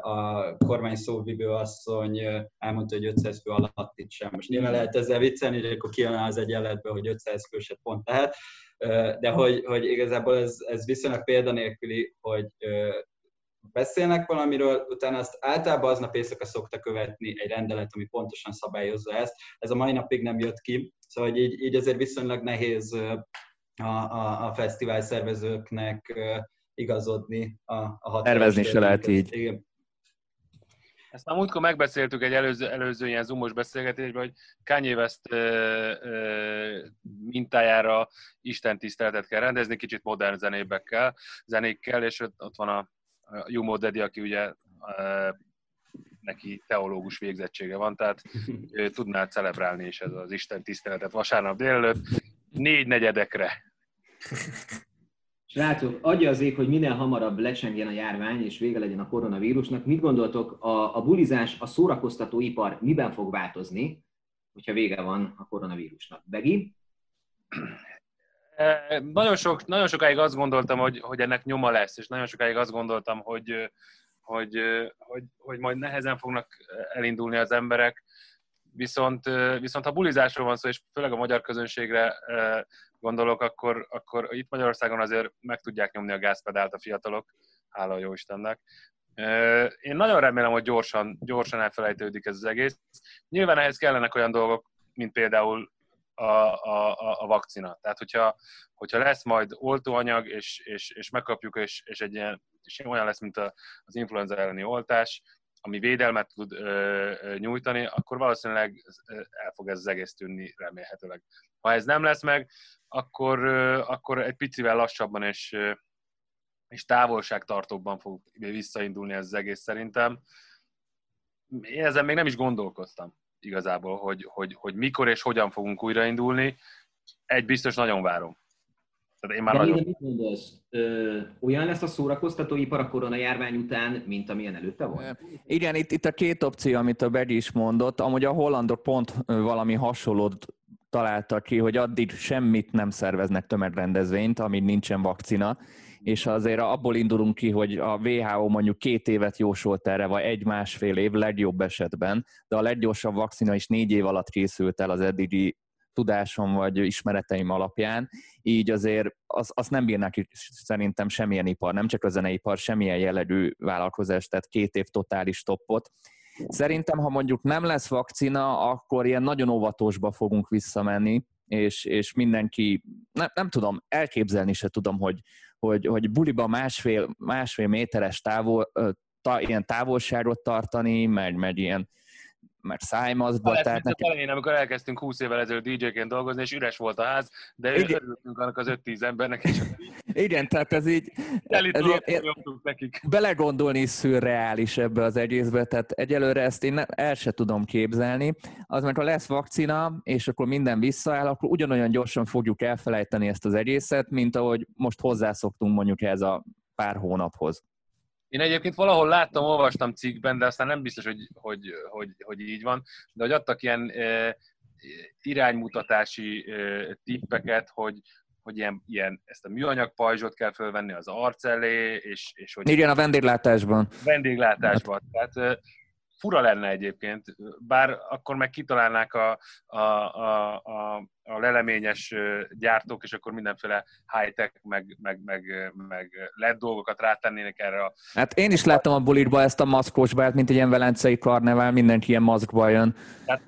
a kormány szóvivő asszony elmondta, hogy 500 fő alatt itt sem. Most nyilván lehet ezzel viccelni, hogy akkor kijön az egyenletbe, hogy 500 főset pont lehet, de hogy, hogy igazából ez, ez viszonylag példanélküli, hogy beszélnek valamiről, utána azt általában aznap éjszaka szokta követni egy rendelet, ami pontosan szabályozza ezt. Ez a mai napig nem jött ki, szóval így, így azért viszonylag nehéz a, a, a fesztivál szervezőknek igazodni a, a Tervezni se lehet így. Igen. Ezt már múltkor megbeszéltük egy előző, előző ilyen zoomos beszélgetésben, hogy Kanye West ö, ö, mintájára Isten tiszteletet kell rendezni, kicsit modern zenébekkel, zenékkel, és ott, ott van a Jumo Dedi, aki ugye neki teológus végzettsége van, tehát ő tudná celebrálni is ez az Isten tiszteletet vasárnap délelőtt négy negyedekre. Srácok, adja az ég, hogy minél hamarabb lecsengjen a járvány, és vége legyen a koronavírusnak. Mit gondoltok, a, a bulizás, a szórakoztató ipar miben fog változni, hogyha vége van a koronavírusnak? Begi? Nagyon, sok, nagyon sokáig azt gondoltam, hogy, hogy ennek nyoma lesz, és nagyon sokáig azt gondoltam, hogy, hogy, hogy, hogy majd nehezen fognak elindulni az emberek, viszont, viszont ha bulizásról van szó, és főleg a magyar közönségre gondolok, akkor, akkor itt Magyarországon azért meg tudják nyomni a gázpedált a fiatalok, hála a jó Istennek. Én nagyon remélem, hogy gyorsan, gyorsan elfelejtődik ez az egész. Nyilván ehhez kellenek olyan dolgok, mint például a, a, a vakcina. Tehát, hogyha, hogyha lesz majd oltóanyag, és, és, és megkapjuk, és, és, egy ilyen, és olyan lesz, mint a, az influenza elleni oltás, ami védelmet tud ö, ö, nyújtani, akkor valószínűleg el fog ez az egész tűnni remélhetőleg. Ha ez nem lesz meg, akkor, akkor egy picivel lassabban és, és távolságtartóbban fog visszaindulni ez az egész szerintem. Én ezen még nem is gondolkoztam igazából, hogy, hogy, hogy mikor és hogyan fogunk újraindulni. Egy biztos nagyon várom. Tehát én már De nagyon... mit gondolsz? Ö, olyan lesz a szórakoztatóipar a koronajárvány után, mint amilyen előtte volt? Igen, itt, itt a két opció, amit a Bedi is mondott. Amúgy a hollandok pont valami hasonlót találtak ki, hogy addig semmit nem szerveznek tömegrendezvényt, amíg nincsen vakcina, és azért abból indulunk ki, hogy a WHO mondjuk két évet jósolt erre, vagy egy-másfél év legjobb esetben, de a leggyorsabb vakcina is négy év alatt készült el az eddigi tudásom vagy ismereteim alapján, így azért az, az nem bírnak szerintem semmilyen ipar, nem csak a zeneipar, semmilyen jellegű vállalkozás, tehát két év totális toppot. Szerintem, ha mondjuk nem lesz vakcina, akkor ilyen nagyon óvatosba fogunk visszamenni, és, és mindenki, nem, nem tudom, elképzelni se tudom, hogy, hogy, hogy buliba másfél, másfél méteres távol, ta, ilyen távolságot tartani, meg, meg ilyen mert szájmazba. Lehet, tehát neki... elején, amikor elkezdtünk 20 évvel ezelőtt DJ-ként dolgozni, és üres volt a ház, de Igen. örültünk annak az 5-10 embernek is. Igen, tehát ez így... Ez így nekik. Belegondolni is szürreális ebbe az egészbe, tehát egyelőre ezt én nem, el se tudom képzelni. Az, mert ha lesz vakcina, és akkor minden visszaáll, akkor ugyanolyan gyorsan fogjuk elfelejteni ezt az egészet, mint ahogy most hozzászoktunk mondjuk ez a pár hónaphoz. Én egyébként valahol láttam, olvastam cikkben, de aztán nem biztos, hogy, hogy, hogy, hogy így van, de hogy adtak ilyen e, iránymutatási e, tippeket, hogy, hogy ilyen, ilyen, ezt a műanyag pajzsot kell fölvenni az arc elé, és, és hogy... Igen, a vendéglátásban. Vendéglátásban. Hát. Tehát fura lenne egyébként, bár akkor meg kitalálnák a, a, a, a, a leleményes gyártók, és akkor mindenféle high-tech, meg, meg, meg, meg LED dolgokat rátennének erre a... Hát én is láttam a bulitba ezt a maszkos bált, mint egy ilyen velencei karnevál, mindenki ilyen maszkba jön. Tehát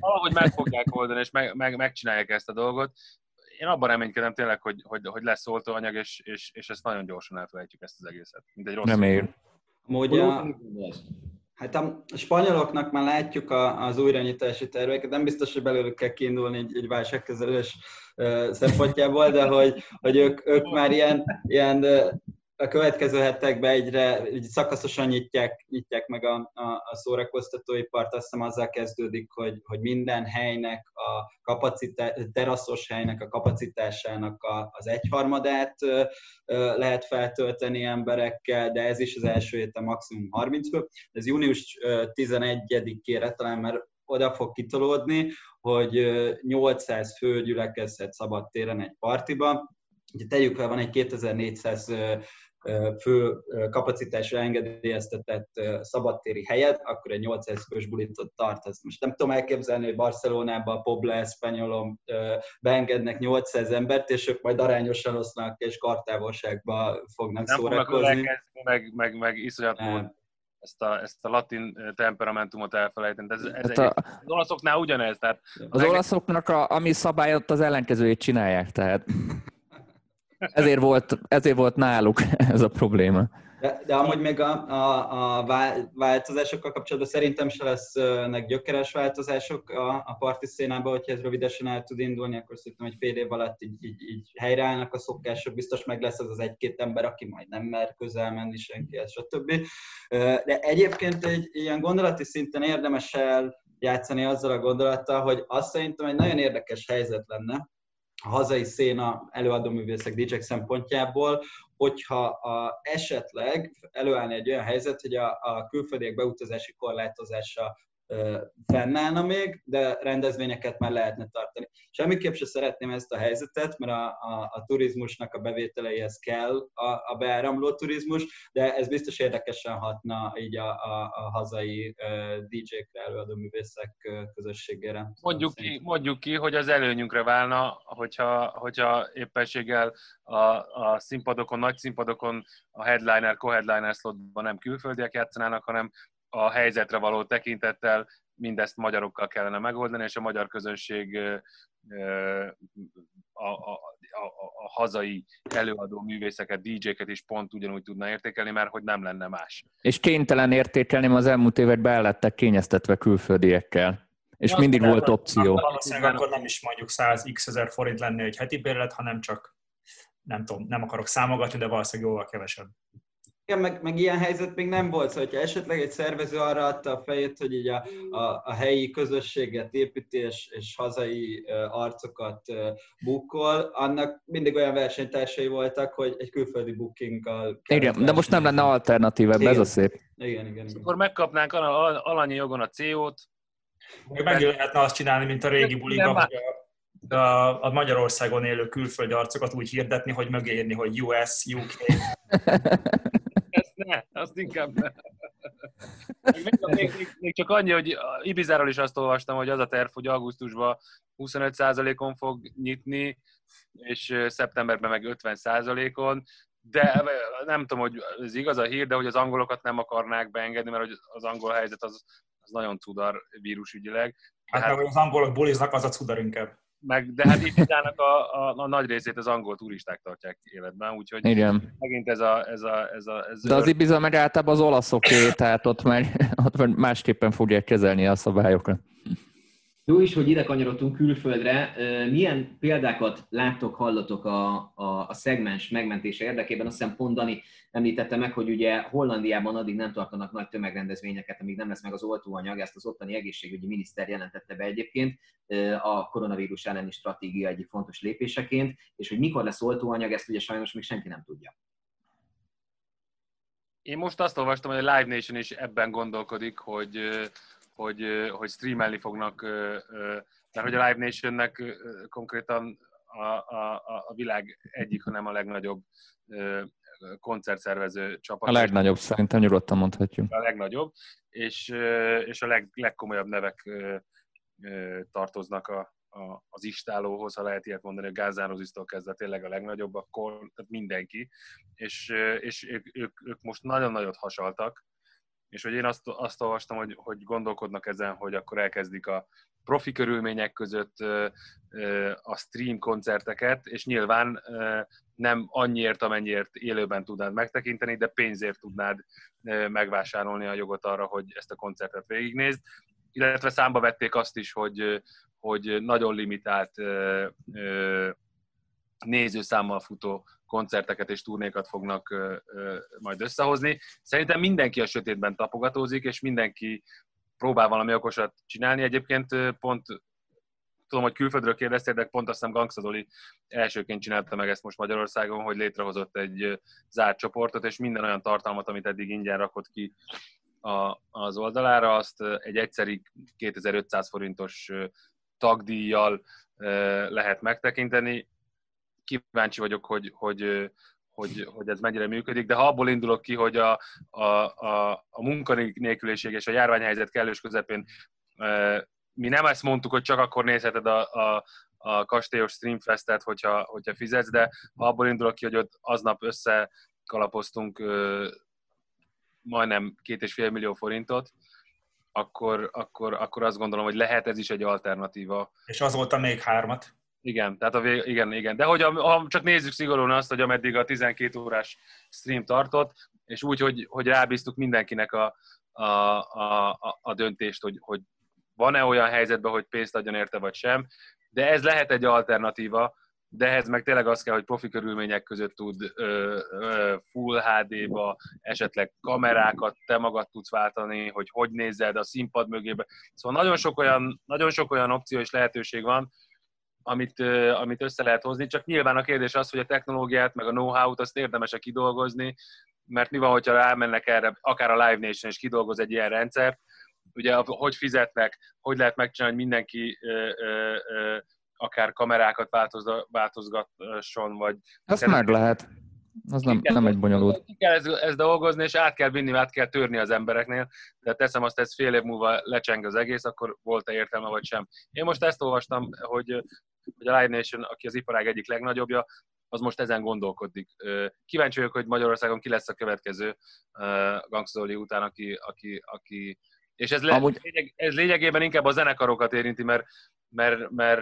valahogy meg fogják oldani, és meg, meg, megcsinálják ezt a dolgot. Én abban reménykedem tényleg, hogy, hogy, hogy lesz oltóanyag, és, és, és ezt nagyon gyorsan elfelejtjük ezt az egészet. Mint egy rossz. Reméljük. Amúgy a, Hát a spanyoloknak már látjuk a, az újranyitási terveket, nem biztos, hogy belőlük kell kiindulni egy, egy válságkezelés szempontjából, de hogy, hogy ők, ők már ilyen, ilyen a következő hetekben egyre így szakaszosan nyitják, nyitják meg a, a, a szórakoztatóipart, azt hiszem azzal kezdődik, hogy, hogy minden helynek, a kapacitás, teraszos helynek a kapacitásának a, az egyharmadát ö, ö, lehet feltölteni emberekkel, de ez is az első héten maximum 30 fő. Ez június 11-ére talán már oda fog kitolódni, hogy 800 fő gyülekezhet szabadtéren egy partiba, Ugye tegyük fel, van egy 2400 fő kapacitásra engedélyeztetett szabadtéri helyet, akkor egy 800 fős bulitot tartasz. Most nem tudom elképzelni, hogy Barcelonában, Pobla, Espanyolom beengednek 800 embert, és ők majd arányosan osznak és kartávolságba fognak nem szórakozni. Nem meg, meg, meg iszonyat ezt a, ezt a latin temperamentumot elfelejteni. Ez, ez hát a, az olaszoknál ugyanez. Tehát az meg... olaszoknak, a, ami szabályot, az ellenkezőjét csinálják. Tehát ezért volt, ezért volt náluk ez a probléma. De, de amúgy még a, a, a változásokkal kapcsolatban szerintem se lesznek gyökeres változások a, a parti szénában, hogyha ez rövidesen el tud indulni, akkor szerintem egy fél év alatt így, így, így helyreállnak a szokások, biztos meg lesz az az egy-két ember, aki majd nem mer közel menni senkihez, stb. De egyébként egy ilyen gondolati szinten érdemes el játszani azzal a gondolattal, hogy azt szerintem egy nagyon érdekes helyzet lenne, a hazai széna előadóművészek DJ szempontjából, hogyha a, esetleg előállni egy olyan helyzet, hogy a, a külföldiek beutazási korlátozása fennállna még, de rendezvényeket már lehetne tartani. Semmiképp sem szeretném ezt a helyzetet, mert a, a, a turizmusnak a bevételeihez kell a, a beáramló turizmus, de ez biztos érdekesen hatna így a, a, a hazai DJ-kre, előadó művészek közösségére. Mondjuk ki, mondjuk ki, hogy az előnyünkre válna, hogyha, hogyha éppenséggel a, a színpadokon, nagy színpadokon a headliner, co-headliner slotban nem külföldiek játszanának, hanem a helyzetre való tekintettel mindezt magyarokkal kellene megoldani, és a magyar közönség a, a, a, a hazai előadó művészeket, DJ-ket is pont ugyanúgy tudna értékelni, mert hogy nem lenne más. És kénytelen értékelni, az elmúlt években el lettek kényeztetve külföldiekkel. És ja, mindig volt opció. Valószínűleg akkor nem is mondjuk 100 x ezer forint lenne egy heti bérlet, hanem csak nem tudom, nem akarok számogatni, de valószínűleg jóval kevesebb. Igen, meg, meg ilyen helyzet még nem volt, szóval, hogyha esetleg egy szervező arra adta a fejét, hogy így a, a, a helyi közösséget építi és, és hazai uh, arcokat uh, bukkol, annak mindig olyan versenytársai voltak, hogy egy külföldi bookinggal... Igen, de most nem lenne alternatív ebbe, ez a szép. Igen, igen, igen. Akkor megkapnánk alanyi jogon a CO-t. Meg lehetne azt csinálni, mint a régi bulikban, hogy a, a, Magyarországon élő külföldi arcokat úgy hirdetni, hogy mögé írni, hogy US, UK. ne, azt inkább ne. Még, még, még, csak annyi, hogy Ibizáról is azt olvastam, hogy az a terv, hogy augusztusban 25%-on fog nyitni, és szeptemberben meg 50%-on, de nem tudom, hogy ez igaz a hír, de hogy az angolokat nem akarnák beengedni, mert hogy az angol helyzet az, az nagyon cudar vírusügyileg. Hát, hát az angolok buliznak, az a cudar inkább. Meg, de hát Ibizának a, a, a, nagy részét az angol turisták tartják életben, úgyhogy Igen. megint ez a... Ez a, ez a ez de az Ibiza meg általában az olaszoké, tehát ott, már, ott másképpen fogják kezelni a szabályokat. Jó is, hogy ide kanyarodtunk külföldre. Milyen példákat láttok, hallotok a, a, a szegmens megmentése érdekében? Azt hiszem pont Dani említette meg, hogy ugye Hollandiában addig nem tartanak nagy tömegrendezvényeket, amíg nem lesz meg az oltóanyag, ezt az ottani egészségügyi miniszter jelentette be egyébként a koronavírus elleni stratégia egyik fontos lépéseként, és hogy mikor lesz oltóanyag, ezt ugye sajnos még senki nem tudja. Én most azt olvastam, hogy a Live Nation is ebben gondolkodik, hogy hogy, hogy streamelni fognak, mert hogy a Live Nationnek konkrétan a, a, a világ egyik, hanem a legnagyobb koncertszervező csapat. A legnagyobb, szerintem nyugodtan mondhatjuk. A legnagyobb, és, és a leg, legkomolyabb nevek tartoznak a, a, az istálóhoz, ha lehet ilyet mondani, a Gázánozisztól kezdve tényleg a legnagyobb, akkor tehát mindenki, és, és ők, ők, ők most nagyon nagyot hasaltak, és hogy én azt, azt olvastam, hogy, hogy gondolkodnak ezen, hogy akkor elkezdik a profi körülmények között a stream koncerteket, és nyilván nem annyiért, amennyiért élőben tudnád megtekinteni, de pénzért tudnád megvásárolni a jogot arra, hogy ezt a koncertet végignézd. Illetve számba vették azt is, hogy, hogy nagyon limitált nézőszámmal futó koncerteket és turnékat fognak majd összehozni. Szerintem mindenki a sötétben tapogatózik, és mindenki próbál valami okosat csinálni. Egyébként pont tudom, hogy külföldről kérdeztél, de pont azt hiszem Gangstadoli elsőként csinálta meg ezt most Magyarországon, hogy létrehozott egy zárt csoportot, és minden olyan tartalmat, amit eddig ingyen rakott ki a, az oldalára, azt egy egyszeri 2500 forintos tagdíjjal lehet megtekinteni kíváncsi vagyok, hogy, hogy, hogy, hogy ez mennyire működik, de ha abból indulok ki, hogy a, a, a, a munkanélküliség és a járványhelyzet kellős közepén mi nem ezt mondtuk, hogy csak akkor nézheted a, a, a kastélyos streamfestet, hogyha, hogyha fizetsz, de ha abból indulok ki, hogy ott aznap összekalapoztunk majdnem két és fél millió forintot, akkor, akkor, akkor azt gondolom, hogy lehet ez is egy alternatíva. És azóta még hármat. Igen, tehát a vég, igen, igen. De hogy a, ha csak nézzük szigorúan azt, hogy ameddig a 12 órás stream tartott, és úgy, hogy, hogy rábíztuk mindenkinek a, a, a, a döntést, hogy, hogy van-e olyan helyzetben, hogy pénzt adjon érte, vagy sem. De ez lehet egy alternatíva, de ehhez meg tényleg az kell, hogy profi körülmények között tud ö, ö, full HD-ba, esetleg kamerákat te magad tudsz váltani, hogy hogy nézed a színpad mögébe. Szóval nagyon sok olyan, nagyon sok olyan opció és lehetőség van, amit, amit össze lehet hozni, csak nyilván a kérdés az, hogy a technológiát, meg a know-how-t azt érdemes kidolgozni, mert mi van, hogyha rámennek erre, akár a Live Nation is kidolgoz egy ilyen rendszert, ugye hogy fizetnek, hogy lehet megcsinálni, hogy mindenki ö, ö, ö, akár kamerákat változgasson, vagy... Azt meg lehet. Az nem, kell, nem egy bonyolult. Ki kell ezt, ezt dolgozni, és át kell vinni, át kell törni az embereknél, de teszem azt, ez fél év múlva lecseng az egész, akkor volt-e értelme, vagy sem. Én most ezt olvastam, hogy hogy a Live Nation, aki az iparág egyik legnagyobbja, az most ezen gondolkodik. Kíváncsi vagyok, hogy Magyarországon ki lesz a következő Gangstoli után, aki, aki, aki és ez, le, Amúgy... lényeg, ez lényegében inkább a zenekarokat érinti, mert, mert, mert,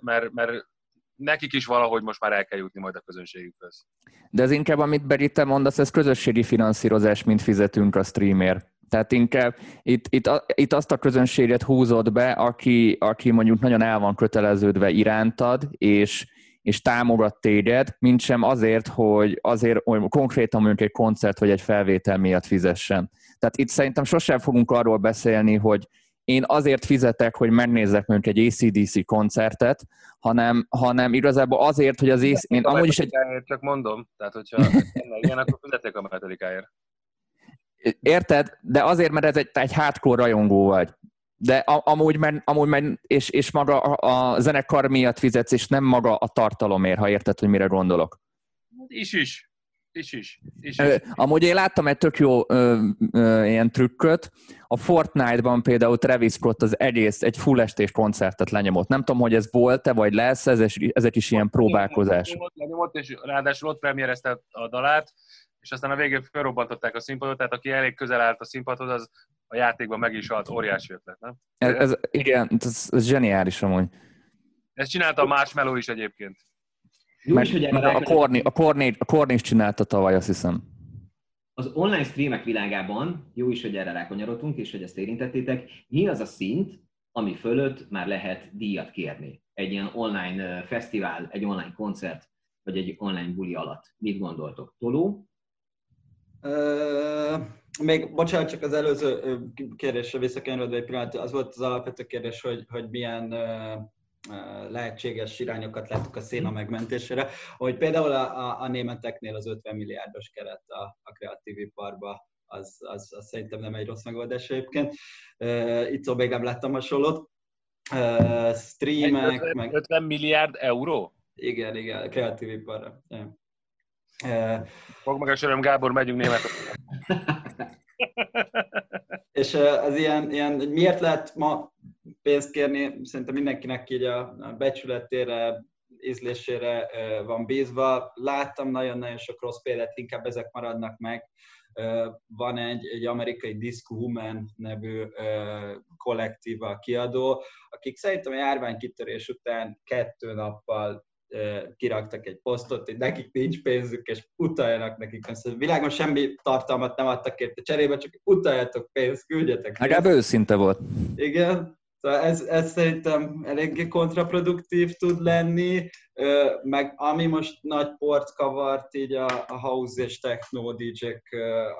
mert, mert nekik is valahogy most már el kell jutni majd a közönségükhöz. De ez inkább, amit Beri, te mondasz, ez közösségi finanszírozás, mint fizetünk a streamer. Tehát inkább itt, itt, itt azt a közönséget húzott be, aki, aki mondjuk nagyon el van köteleződve irántad, és, és támogat téged, mint sem azért, hogy azért hogy konkrétan mondjuk egy koncert vagy egy felvétel miatt fizessen. Tehát itt szerintem sosem fogunk arról beszélni, hogy én azért fizetek, hogy megnézzek mondjuk egy ACDC koncertet, hanem, hanem igazából azért, hogy az AC... Én amúgy is egy... Csak mondom, tehát hogyha ilyen, akkor fizetek a metodikáért. Érted? De azért, mert ez egy, egy hardcore rajongó vagy. De amúgy, mert, amúgy mert, és, és maga a, a zenekar miatt fizetsz, és nem maga a tartalomért, ha érted, hogy mire gondolok. Is is. Is is. is, is. Amúgy én láttam egy tök jó ö, ö, ilyen trükköt. A Fortnite-ban például Travis Scott az egész, egy full estés koncertet lenyomott. Nem tudom, hogy ez volt-e, vagy lesz, ez, ezek is ilyen próbálkozás. Lenyomott, és ráadásul ott premierezte a dalát, és aztán a végén felrobbantották a színpadot, tehát aki elég közel állt a színpadhoz, az a játékban meg is halt, óriási ötlet, nem? Ez, ez, igen, ez, ez zseniális amúgy. Ezt csinálta a Marshmallow is egyébként. Jó is, hogy erre a, Korni, a, Korni, a Korni is csinálta tavaly, azt hiszem. Az online streamek világában, jó is, hogy erre rákonyarodtunk, és hogy ezt érintettétek, mi az a szint, ami fölött már lehet díjat kérni? Egy ilyen online fesztivál, egy online koncert, vagy egy online buli alatt. Mit gondoltok? Toló? Még, bocsánat, csak az előző kérdésre visszakanyarodva egy pillanat, az volt az alapvető kérdés, hogy, hogy milyen lehetséges irányokat láttuk a széna megmentésére, hogy például a, a, a németeknél az 50 milliárdos keret a, a kreatív iparba, az, az, az szerintem nem egy rossz megoldás egyébként. Uh, itt szó még nem láttam hasonlót. Uh, streamek, 50, meg... 50 milliárd euró? Igen, igen, kreatív iparra. Yeah. Fog meg a söröm, Gábor, megyünk Németországba. és az ilyen, ilyen, miért lehet ma pénzt kérni, szerintem mindenkinek így a becsületére, ízlésére van bízva. Láttam nagyon-nagyon sok rossz példát, inkább ezek maradnak meg. Van egy, egy amerikai Disco Woman nevű kollektíva kiadó, akik szerintem a járványkitörés után kettő nappal kiraktak egy posztot, hogy nekik nincs pénzük, és utaljanak nekik. A világon semmi tartalmat nem adtak érte cserébe, csak utaljatok pénzt, küldjetek. Legalább őszinte volt. Igen, Szóval ez, ez szerintem eléggé kontraproduktív tud lenni, meg ami most nagy port kavart így a, a house és techno dj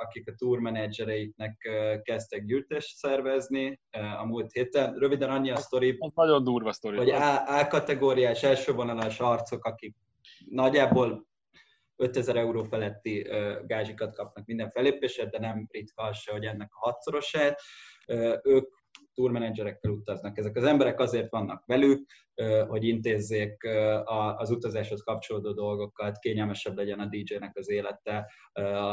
akik a tour menedzsereiknek kezdtek gyűjtést szervezni a múlt héten. Röviden annyi a sztori, ez nagyon durva sztori. hogy A, A kategóriás elsővonalas arcok, akik nagyjából 5000 euró feletti gázsikat kapnak minden felépésre, de nem ritka az se, hogy ennek a hatszorosát. Ők tourmenedzserekkel utaznak. Ezek az emberek azért vannak velük, hogy intézzék az utazáshoz kapcsolódó dolgokat, kényelmesebb legyen a DJ-nek az élete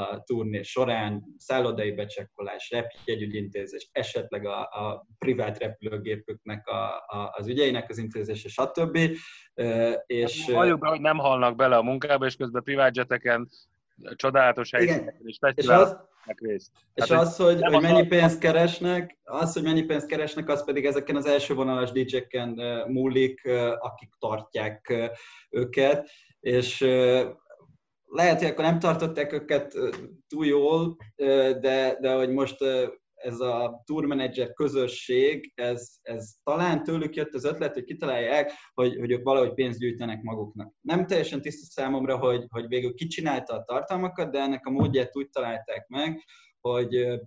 a turné során, szállodai becsekkolás, repjegyügyintézés, esetleg a, a privát repülőgépüknek a, a, az ügyeinek az intézése, stb. És, Halljuk be, hogy nem halnak bele a munkába, és közben privátjeteken csodálatos helyzeteken és fesztiválok részt. És hát az, hogy, hogy mennyi pénzt keresnek, az, hogy mennyi pénzt keresnek, az pedig ezeken az első vonalas DJ-ken múlik, akik tartják őket, és lehet, hogy akkor nem tartották őket túl jól, de, de hogy most ez a tourmanager közösség, ez, ez talán tőlük jött az ötlet, hogy kitalálják, hogy, hogy ők valahogy pénzt gyűjtenek maguknak. Nem teljesen tiszta számomra, hogy, hogy végül ki csinálta a tartalmakat, de ennek a módját úgy találták meg, hogy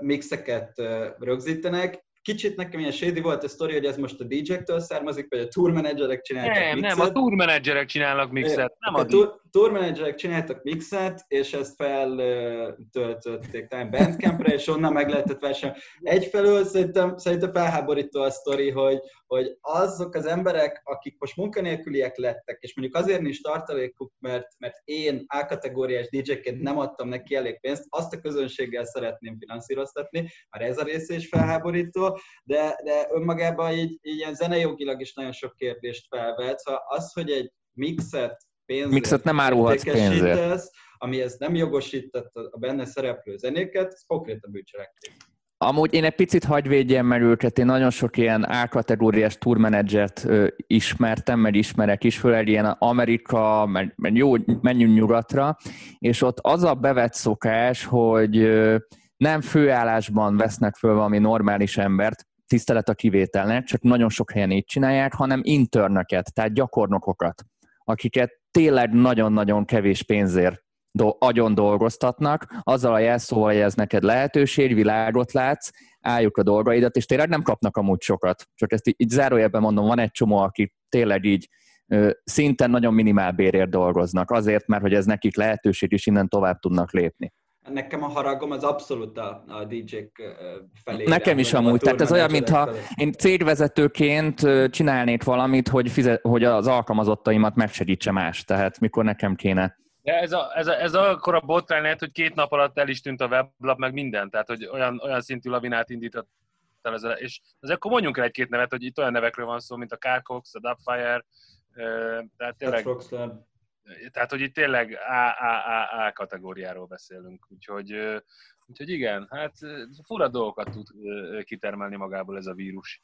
mixeket rögzítenek, Kicsit nekem ilyen shady volt a sztori, hogy ez most a DJ-któl származik, vagy a tour managerek csináltak nem, mixet. Nem, a tour managerek csinálnak mixet, nem a, a tour, tour managerek csináltak mixet, és ezt feltöltötték talán Bandcampre, és onnan meg lehetett versenyezni. Egyfelől szerintem, szerintem felháborító a sztori, hogy, hogy azok az emberek, akik most munkanélküliek lettek, és mondjuk azért nincs tartalékuk, mert, mert én A-kategóriás DJ-ként nem adtam neki elég pénzt, azt a közönséggel szeretném finanszíroztatni, már ez a része is felháborító, de, de önmagában így, így ilyen zenejogilag is nagyon sok kérdést felvet. Szóval az, hogy egy mixet pénzért mixet nem árulhatsz pénzért. ez nem jogosított a benne szereplő zenéket, ez konkrétan bűncselekmény. Amúgy én egy picit hagyvédjem meg őket, én nagyon sok ilyen A-kategóriás tourmenedzsert ismertem, meg ismerek is, főleg ilyen Amerika, meg, meg jó, menjünk nyugatra, és ott az a bevett szokás, hogy nem főállásban vesznek föl valami normális embert, tisztelet a kivételnek, csak nagyon sok helyen így csinálják, hanem internöket, tehát gyakornokokat, akiket tényleg nagyon-nagyon kevés pénzért do- agyon dolgoztatnak, azzal a jelszóval, hogy ez neked lehetőség, világot látsz, álljuk a dolgaidat, és tényleg nem kapnak amúgy sokat. Csak ezt így, így zárójelben mondom, van egy csomó, aki tényleg így ö, szinten nagyon minimál bérért dolgoznak, azért, mert hogy ez nekik lehetőség, és innen tovább tudnak lépni. Nekem a haragom az abszolút a, a DJ-k felé. Nekem is amúgy, tehát ez olyan, mintha én cégvezetőként csinálnék valamit, hogy, fizet, hogy az alkalmazottaimat megsegítse más, tehát mikor nekem kéne de ez, a, ez, a, ez akkor a botrány lehet, hogy két nap alatt el is tűnt a weblap, meg minden, tehát hogy olyan, olyan szintű lavinát indított el ezzel, és azért akkor mondjunk el egy-két nevet, hogy itt olyan nevekről van szó, mint a Carcox, a Dubfire, tehát tényleg, tehát hogy itt tényleg A, A, A, A kategóriáról beszélünk, úgyhogy, úgyhogy igen, hát fura dolgokat tud kitermelni magából ez a vírus.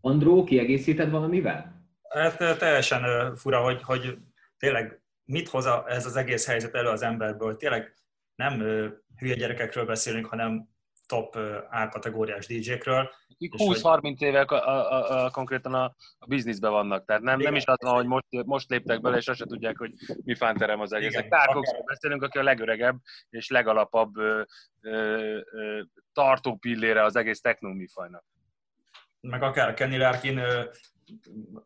Andró, kiegészíted valamivel? Hát teljesen fura, hogy, hogy tényleg mit hoz ez az egész helyzet elő az emberből. Tényleg nem hülye gyerekekről beszélünk, hanem top A-kategóriás DJ-kről. 20-30 évek a, a, a, konkrétan a, a bizniszben vannak, tehát nem, nem is az van, hogy most, most léptek bele, és azt se tudják, hogy mi fánterem az egész. Igen, Kárkokszról beszélünk, aki a legöregebb és legalapabb ö, ö, ö, tartó pillére az egész műfajnak. Meg akár Kenny Larkin,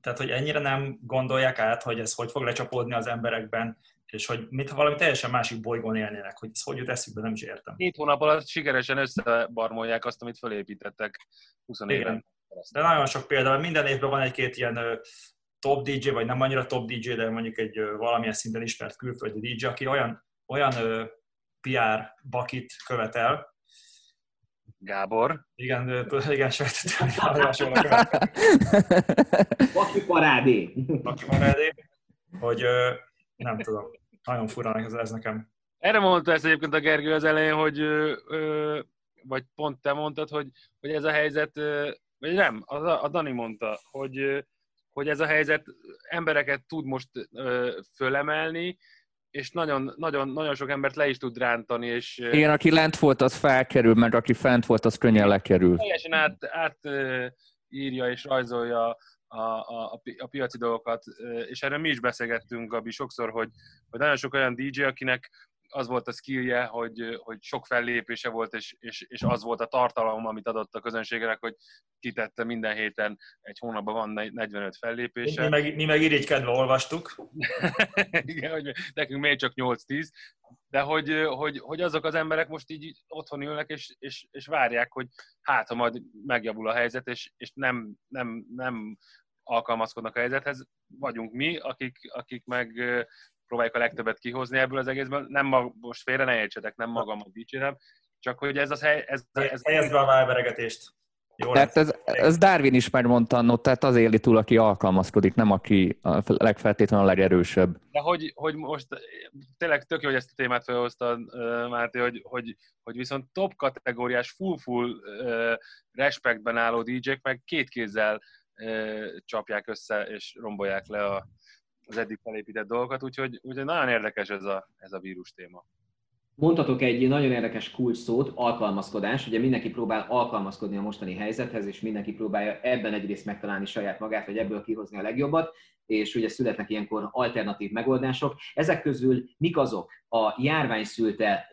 tehát hogy ennyire nem gondolják át, hogy ez hogy fog lecsapódni az emberekben, és hogy mintha valami teljesen másik bolygón élnének, hogy ez hogy jut eszükbe, nem is értem. Két hónap alatt sikeresen összebarmolják azt, amit fölépítettek 20 éven. De nagyon sok példa, minden évben van egy-két ilyen top DJ, vagy nem annyira top DJ, de mondjuk egy valamilyen szinten ismert külföldi DJ, aki olyan, olyan PR bakit követel, Gábor. Igen, igen, sejtettem, hogy Baki parádé. Baki parádé, hogy nem tudom, nagyon fura ez, ez nekem. Erre mondta ezt egyébként a Gergő az elején, hogy vagy pont te mondtad, hogy, hogy ez a helyzet, vagy nem, a, a Dani mondta, hogy, hogy ez a helyzet embereket tud most fölemelni, és nagyon, nagyon, nagyon sok embert le is tud rántani. És, Igen, aki lent volt, az felkerül, meg aki fent volt, az könnyen lekerül. Teljesen át, át írja és rajzolja a, a, a piaci dolgokat, és erről mi is beszélgettünk, Gabi, sokszor, hogy, hogy nagyon sok olyan DJ, akinek az volt a skillje, hogy, hogy sok fellépése volt, és, és, és az volt a tartalom, amit adott a közönségnek, hogy kitette minden héten, egy hónapban van 45 fellépése. Mi meg, mi meg irigykedve olvastuk. Igen, hogy nekünk még csak 8-10, de hogy, hogy, hogy azok az emberek most így otthon ülnek, és, és, és várják, hogy hát, ha majd megjavul a helyzet, és, és nem, nem, nem alkalmazkodnak a helyzethez, vagyunk mi, akik, akik meg próbáljuk a legtöbbet kihozni ebből az egészből. Nem ma, most félre ne értsetek, nem magamat dicsérem, csak hogy ez az hely... Ez, ez, ez be a válveregetést. Jó tehát ez, ez Darwin is megmondta annó, tehát az éli túl, aki alkalmazkodik, nem aki a legfeltétlenül a legerősebb. De hogy, hogy most tényleg tök jó, hogy ezt a témát felhoztad, Máté, hogy, hogy, hogy viszont top kategóriás, full-full respektben álló DJ-k meg két kézzel csapják össze és rombolják le a, az eddig felépített dolgokat, úgyhogy, úgyhogy nagyon érdekes ez a, ez a vírus téma. Mondhatok egy nagyon érdekes kulcs szót, alkalmazkodás. Ugye mindenki próbál alkalmazkodni a mostani helyzethez, és mindenki próbálja ebben egyrészt megtalálni saját magát, vagy ebből kihozni a legjobbat, és ugye születnek ilyenkor alternatív megoldások. Ezek közül mik azok a járvány szülte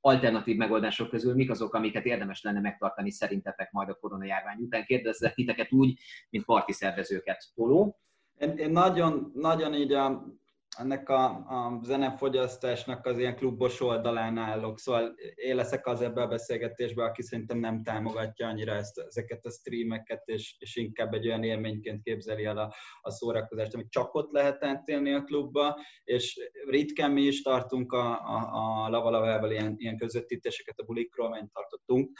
alternatív megoldások közül mik azok, amiket érdemes lenne megtartani szerintetek majd a koronajárvány után? Kérdezlek titeket úgy, mint parti szervezőket. Toló? Én, én nagyon, nagyon így a, ennek a, a zenefogyasztásnak az ilyen klubos oldalán állok, szóval én leszek az ebben a beszélgetésben, aki szerintem nem támogatja annyira ezt, ezeket a streameket, és, és inkább egy olyan élményként képzeli el a, a szórakozást, amit csak ott lehet átélni a klubba, és ritkán mi is tartunk a, a, a Lavalavával ilyen, ilyen közvetítéseket a bulikról, ment tartottunk,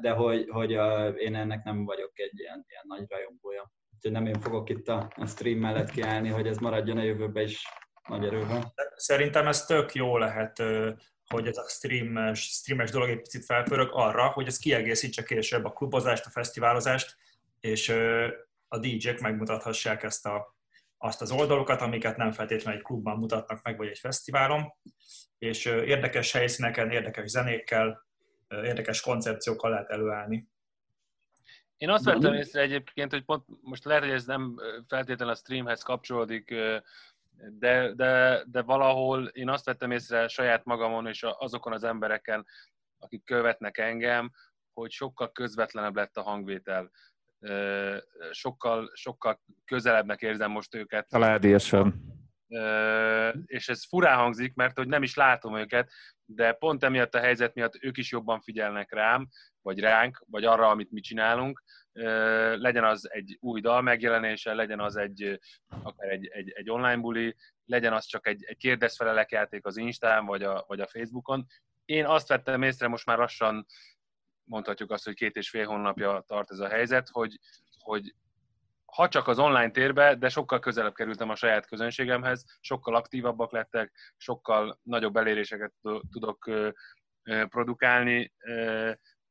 de hogy, hogy én ennek nem vagyok egy ilyen, ilyen nagy rajongója. Úgyhogy nem én fogok itt a, a stream mellett kiállni, hogy ez maradjon a jövőben is nagy erőben. Szerintem ez tök jó lehet, hogy ez a streames, streames dolog egy picit felpörög arra, hogy ez kiegészítse később a klubozást, a fesztiválozást, és a DJ-k megmutathassák ezt a, azt az oldalokat, amiket nem feltétlenül egy klubban mutatnak meg, vagy egy fesztiválon, és érdekes helyszíneken, érdekes zenékkel, érdekes koncepciókkal lehet előállni. Én azt vettem észre egyébként, hogy pont most lehet, hogy ez nem feltétlenül a streamhez kapcsolódik, de, de, de valahol én azt vettem észre saját magamon és azokon az embereken, akik követnek engem, hogy sokkal közvetlenebb lett a hangvétel. Sokkal, sokkal közelebbnek érzem most őket. Családiasan. És ez furán hangzik, mert hogy nem is látom őket, de pont emiatt a helyzet miatt ők is jobban figyelnek rám, vagy ránk, vagy arra, amit mi csinálunk, legyen az egy új dal megjelenése, legyen az egy, akár egy, egy, egy online buli, legyen az csak egy, egy kérdezfelelek játék az Instán, vagy a, vagy a Facebookon. Én azt vettem észre, most már lassan mondhatjuk azt, hogy két és fél hónapja tart ez a helyzet, hogy, hogy ha csak az online térbe, de sokkal közelebb kerültem a saját közönségemhez, sokkal aktívabbak lettek, sokkal nagyobb eléréseket tudok produkálni,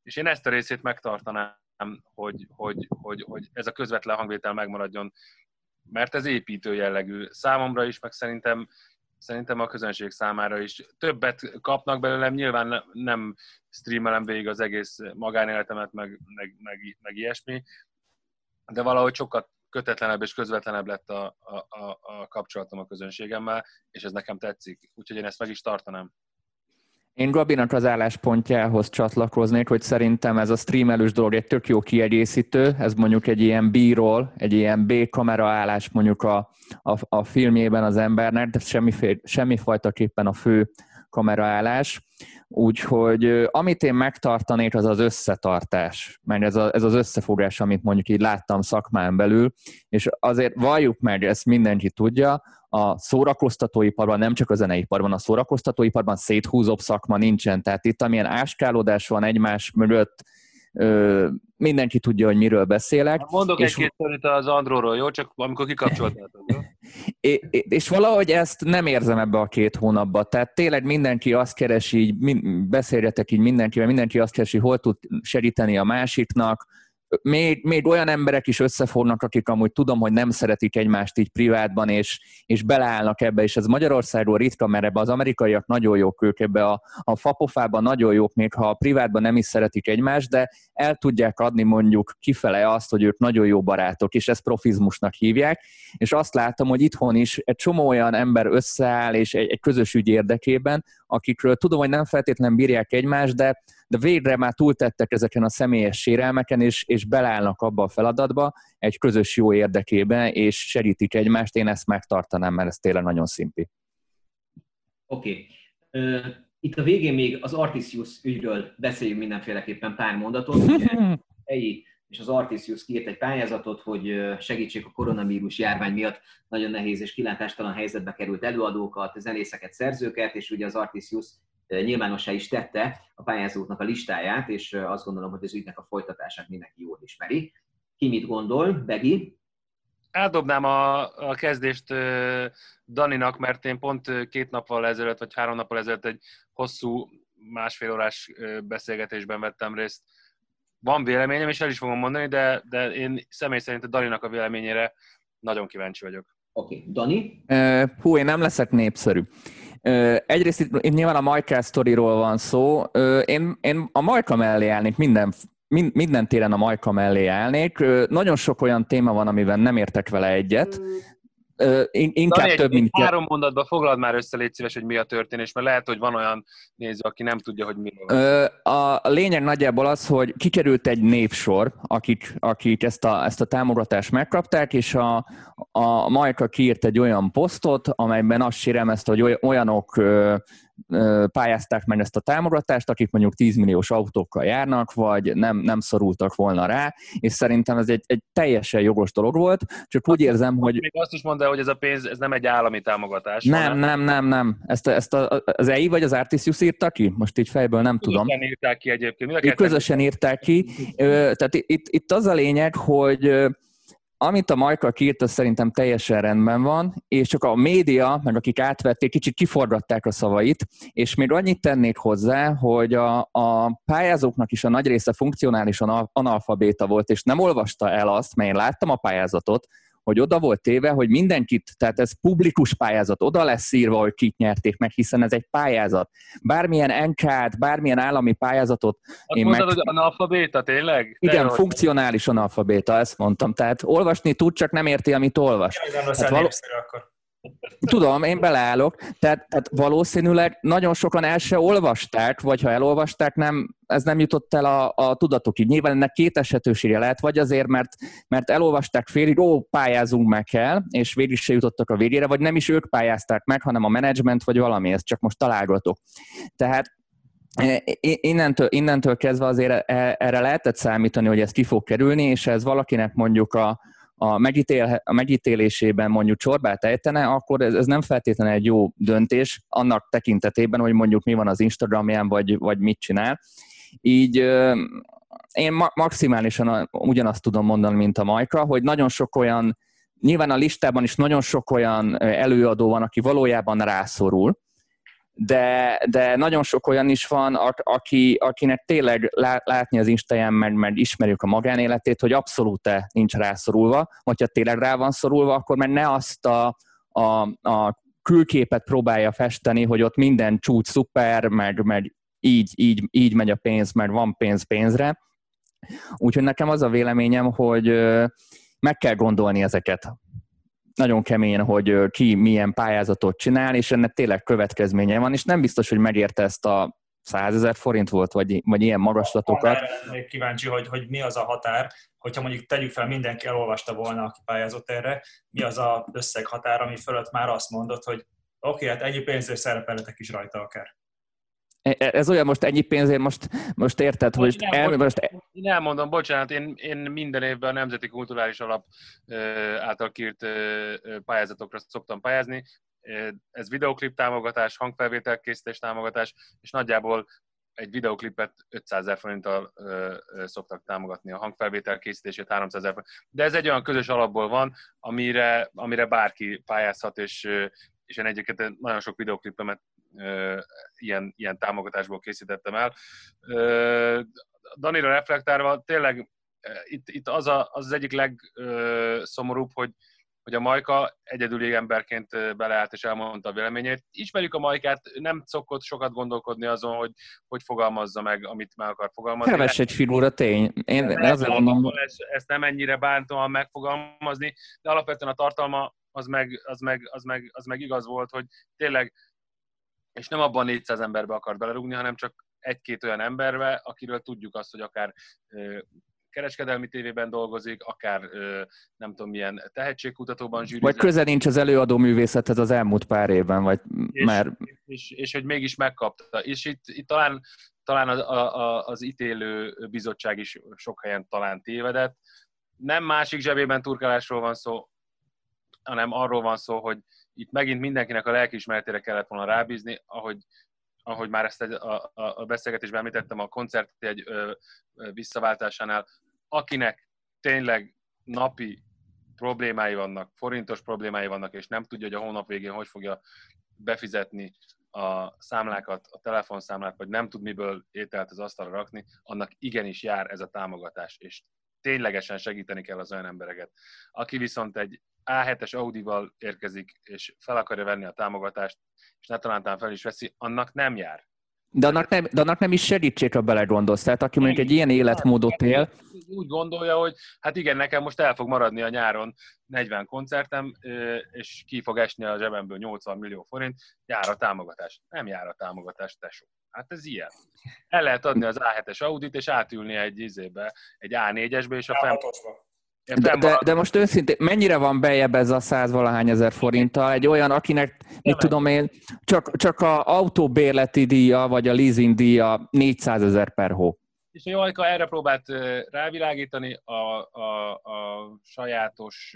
és én ezt a részét megtartanám hogy, hogy, hogy, hogy ez a közvetlen hangvétel megmaradjon, mert ez építő jellegű számomra is, meg szerintem, szerintem a közönség számára is. Többet kapnak belőlem, nyilván nem streamelem végig az egész magánéletemet, meg, meg, meg, meg ilyesmi, de valahogy sokat kötetlenebb és közvetlenebb lett a, a, a, a kapcsolatom a közönségemmel, és ez nekem tetszik. Úgyhogy én ezt meg is tartanám. Én Gabinak az álláspontjához csatlakoznék, hogy szerintem ez a streamelős dolog egy tök jó kiegészítő, ez mondjuk egy ilyen B-ról, egy ilyen B-kamera állás mondjuk a, a, a filmjében az embernek, de semmiféle, semmifajtaképpen a fő kameraállás. Úgyhogy amit én megtartanék, az az összetartás, mert ez, a, ez az összefogás, amit mondjuk így láttam szakmán belül, és azért valljuk meg, ezt mindenki tudja, a szórakoztatóiparban, nem csak a zeneiparban, a szórakoztatóiparban széthúzóbb szakma nincsen. Tehát itt amilyen áskálódás van egymás mögött, ö, mindenki tudja, hogy miről beszélek. Mondok és... egy-két szorít az Andróról, jó? Csak amikor kikapcsoltátok, jó? És valahogy ezt nem érzem ebbe a két hónapba. Tehát tényleg mindenki azt keresi, így beszéljetek így mindenkivel, mindenki azt keresi, hol tud segíteni a másiknak, még, még olyan emberek is összefognak, akik amúgy tudom, hogy nem szeretik egymást így privátban, és, és beleállnak ebbe, és ez Magyarországról ritka, mert ebbe az amerikaiak nagyon jók ők, ebbe a, a fapofában nagyon jók, még ha a privátban nem is szeretik egymást, de el tudják adni mondjuk kifele azt, hogy ők nagyon jó barátok, és ezt profizmusnak hívják, és azt látom, hogy itthon is egy csomó olyan ember összeáll, és egy, egy közös ügy érdekében, akikről tudom, hogy nem feltétlenül bírják egymást, de de végre már túltettek ezeken a személyes sérelmeken, és, és belállnak abba a feladatba egy közös jó érdekében, és segítik egymást. Én ezt megtartanám, mert ez tényleg nagyon szimpi. Oké. Okay. Itt a végén még az Artisius ügyről beszéljünk mindenféleképpen pár mondatot. Ugye, és az Artisius kiírt egy pályázatot, hogy segítsék a koronavírus járvány miatt nagyon nehéz és kilátástalan helyzetbe került előadókat, zenészeket, szerzőket, és ugye az Artisius nyilvánossá is tette a pályázóknak a listáját, és azt gondolom, hogy az ügynek a folytatását mindenki jól ismeri. Ki mit gondol? Begi? Eldobnám a, a kezdést Daninak, mert én pont két nappal ezelőtt, vagy három nappal ezelőtt egy hosszú másfél órás beszélgetésben vettem részt. Van véleményem, és el is fogom mondani, de, de én személy szerint a Daninak a véleményére nagyon kíváncsi vagyok. Oké, okay. Dani? Uh, hú, én nem leszek népszerű. Egyrészt itt, itt nyilván a Majka sztoriról van szó. Én, én a Majka mellé állnék minden, minden téren a Majka mellé állnék. Nagyon sok olyan téma van, amiben nem értek vele egyet, inkább Dani, több, mint... Három mondatban foglald már össze, légy szíves, hogy mi a történés, mert lehet, hogy van olyan néző, aki nem tudja, hogy mi van. A lényeg nagyjából az, hogy kikerült egy névsor, akik, akik ezt, a, ezt a támogatást megkapták, és a, a Majka kiírt egy olyan posztot, amelyben azt sérelmezte, hogy olyanok pályázták meg ezt a támogatást, akik mondjuk 10 milliós autókkal járnak, vagy nem, nem szorultak volna rá, és szerintem ez egy, egy teljesen jogos dolog volt, csak úgy érzem, hogy... Még azt is mondta, hogy ez a pénz, ez nem egy állami támogatás. Nem, hanem... nem, nem, nem. Ezt, ezt a, az EI vagy az Artisius írta ki? Most így fejből nem tudom. Közösen írták ki egyébként. Ők közösen írták ki. Tehát itt, itt az a lényeg, hogy amit a Majka kiírt, az szerintem teljesen rendben van, és csak a média, meg akik átvették, kicsit kiforgatták a szavait, és még annyit tennék hozzá, hogy a, a pályázóknak is a nagy része funkcionálisan analfabéta volt, és nem olvasta el azt, mert én láttam a pályázatot, hogy oda volt téve, hogy mindenkit, tehát ez publikus pályázat, oda lesz írva, hogy kit nyerték meg, hiszen ez egy pályázat. Bármilyen NK-t, bármilyen állami pályázatot... Azt én mondtad, meg... hogy analfabéta, tényleg? Igen, De funkcionális analfabéta, ezt mondtam. Tehát olvasni tud, csak nem érti, amit olvas. Nem hát való... akkor. Tudom, én beleállok. Tehát, tehát valószínűleg nagyon sokan el se olvasták, vagy ha elolvasták, nem, ez nem jutott el a, a tudatokig. Nyilván ennek két esetősége lehet, vagy azért, mert, mert elolvasták félig, ó, pályázunk meg kell, és végig se jutottak a végére, vagy nem is ők pályázták meg, hanem a menedzsment, vagy valami, ezt csak most találgatok. Tehát e, innentől, innentől kezdve azért e, erre lehetett számítani, hogy ez ki fog kerülni, és ez valakinek mondjuk a, a, megítél, a megítélésében mondjuk csorbát ejtene, akkor ez, ez nem feltétlenül egy jó döntés annak tekintetében, hogy mondjuk mi van az Instagramján, vagy, vagy mit csinál. Így én ma- maximálisan ugyanazt tudom mondani, mint a Majka, hogy nagyon sok olyan, nyilván a listában is nagyon sok olyan előadó van, aki valójában rászorul, de, de nagyon sok olyan is van, aki, akinek tényleg látni az Instáján, mert, mert ismerjük a magánéletét, hogy abszolút nincs rászorulva, vagy ha tényleg rá van szorulva, akkor mert ne azt a, a, a külképet próbálja festeni, hogy ott minden csúcs szuper, meg, meg így, így, így megy a pénz, mert van pénz pénzre. Úgyhogy nekem az a véleményem, hogy meg kell gondolni ezeket nagyon keményen, hogy ki milyen pályázatot csinál, és ennek tényleg következménye van, és nem biztos, hogy megérte ezt a 100 ezer forint volt, vagy, vagy ilyen magaslatokat. Még kíváncsi, hogy, hogy mi az a határ, hogyha mondjuk tegyük fel, mindenki elolvasta volna, aki pályázott erre, mi az a összeghatár, ami fölött már azt mondott, hogy oké, okay, hát ennyi pénzért szerepelhetek is rajta akár. E, e, ez olyan most ennyi pénzért, most, most érted, hogy én, el, most... én elmondom, bocsánat, én, én minden évben a Nemzeti Kulturális Alap által kírt pályázatokra szoktam pályázni. Ez videoklip támogatás, hangfelvételkészítés támogatás, és nagyjából egy videoklipet 500 ezer forinttal ö, ö, szoktak támogatni a hangfelvétel készítését 300 ezer. De ez egy olyan közös alapból van, amire, amire bárki pályázhat, és, és én egyébként nagyon sok videoklipemet ilyen, ilyen támogatásból készítettem el. Danira reflektálva, tényleg itt, itt az, a, az, az egyik legszomorúbb, hogy, hogy a Majka egyedüli emberként beleállt és elmondta a véleményét. Ismerjük a Majkát, nem szokott sokat gondolkodni azon, hogy hogy fogalmazza meg, amit meg akar fogalmazni. Keves egy figura tény. Én azért mondom... Ezt, ezt nem ennyire bántóan megfogalmazni, de alapvetően a tartalma az meg, az meg, az meg, az meg igaz volt, hogy tényleg és nem abban 400 emberbe akar belerúgni, hanem csak egy-két olyan emberbe, akiről tudjuk azt, hogy akár kereskedelmi tévében dolgozik, akár nem tudom milyen tehetségkutatóban zsűrizik. Vagy köze nincs az előadó művészethez az elmúlt pár évben, vagy és, már... És, és, hogy mégis megkapta. És itt, itt talán, talán az, a, az ítélő bizottság is sok helyen talán tévedett. Nem másik zsebében turkálásról van szó, hanem arról van szó, hogy itt megint mindenkinek a lelkiismeretére kellett volna rábízni, ahogy, ahogy már ezt a, a, a beszélgetésben említettem a koncert egy ö, ö, visszaváltásánál, akinek tényleg napi problémái vannak, forintos problémái vannak, és nem tudja, hogy a hónap végén hogy fogja befizetni a számlákat, a telefonszámlát, vagy nem tud miből ételt az asztalra rakni, annak igenis jár ez a támogatás, és ténylegesen segíteni kell az olyan embereket. Aki viszont egy A7-es Audi-val érkezik, és fel akarja venni a támogatást, és ne talántán fel is veszi, annak nem jár. De annak nem, de annak nem is segítség, ha belegondolsz. Tehát aki mondjuk egy ilyen életmódot él... Úgy gondolja, hogy hát igen, nekem most el fog maradni a nyáron 40 koncertem, és ki fog esni a zsebemből 80 millió forint, jár a támogatás. Nem jár a támogatás, tesó. Hát ez ilyen. El lehet adni az A7-es Audit, és átülni egy izébe, egy A4-esbe, és a De, de, de most őszintén, mennyire van bejebb ez a százvalahány ezer forinttal? Egy olyan, akinek, mit tudom én, csak, csak a autóbérleti díja, vagy a leasing díja 400 ezer per hó. És a Jajka erre próbált rávilágítani a, a, a sajátos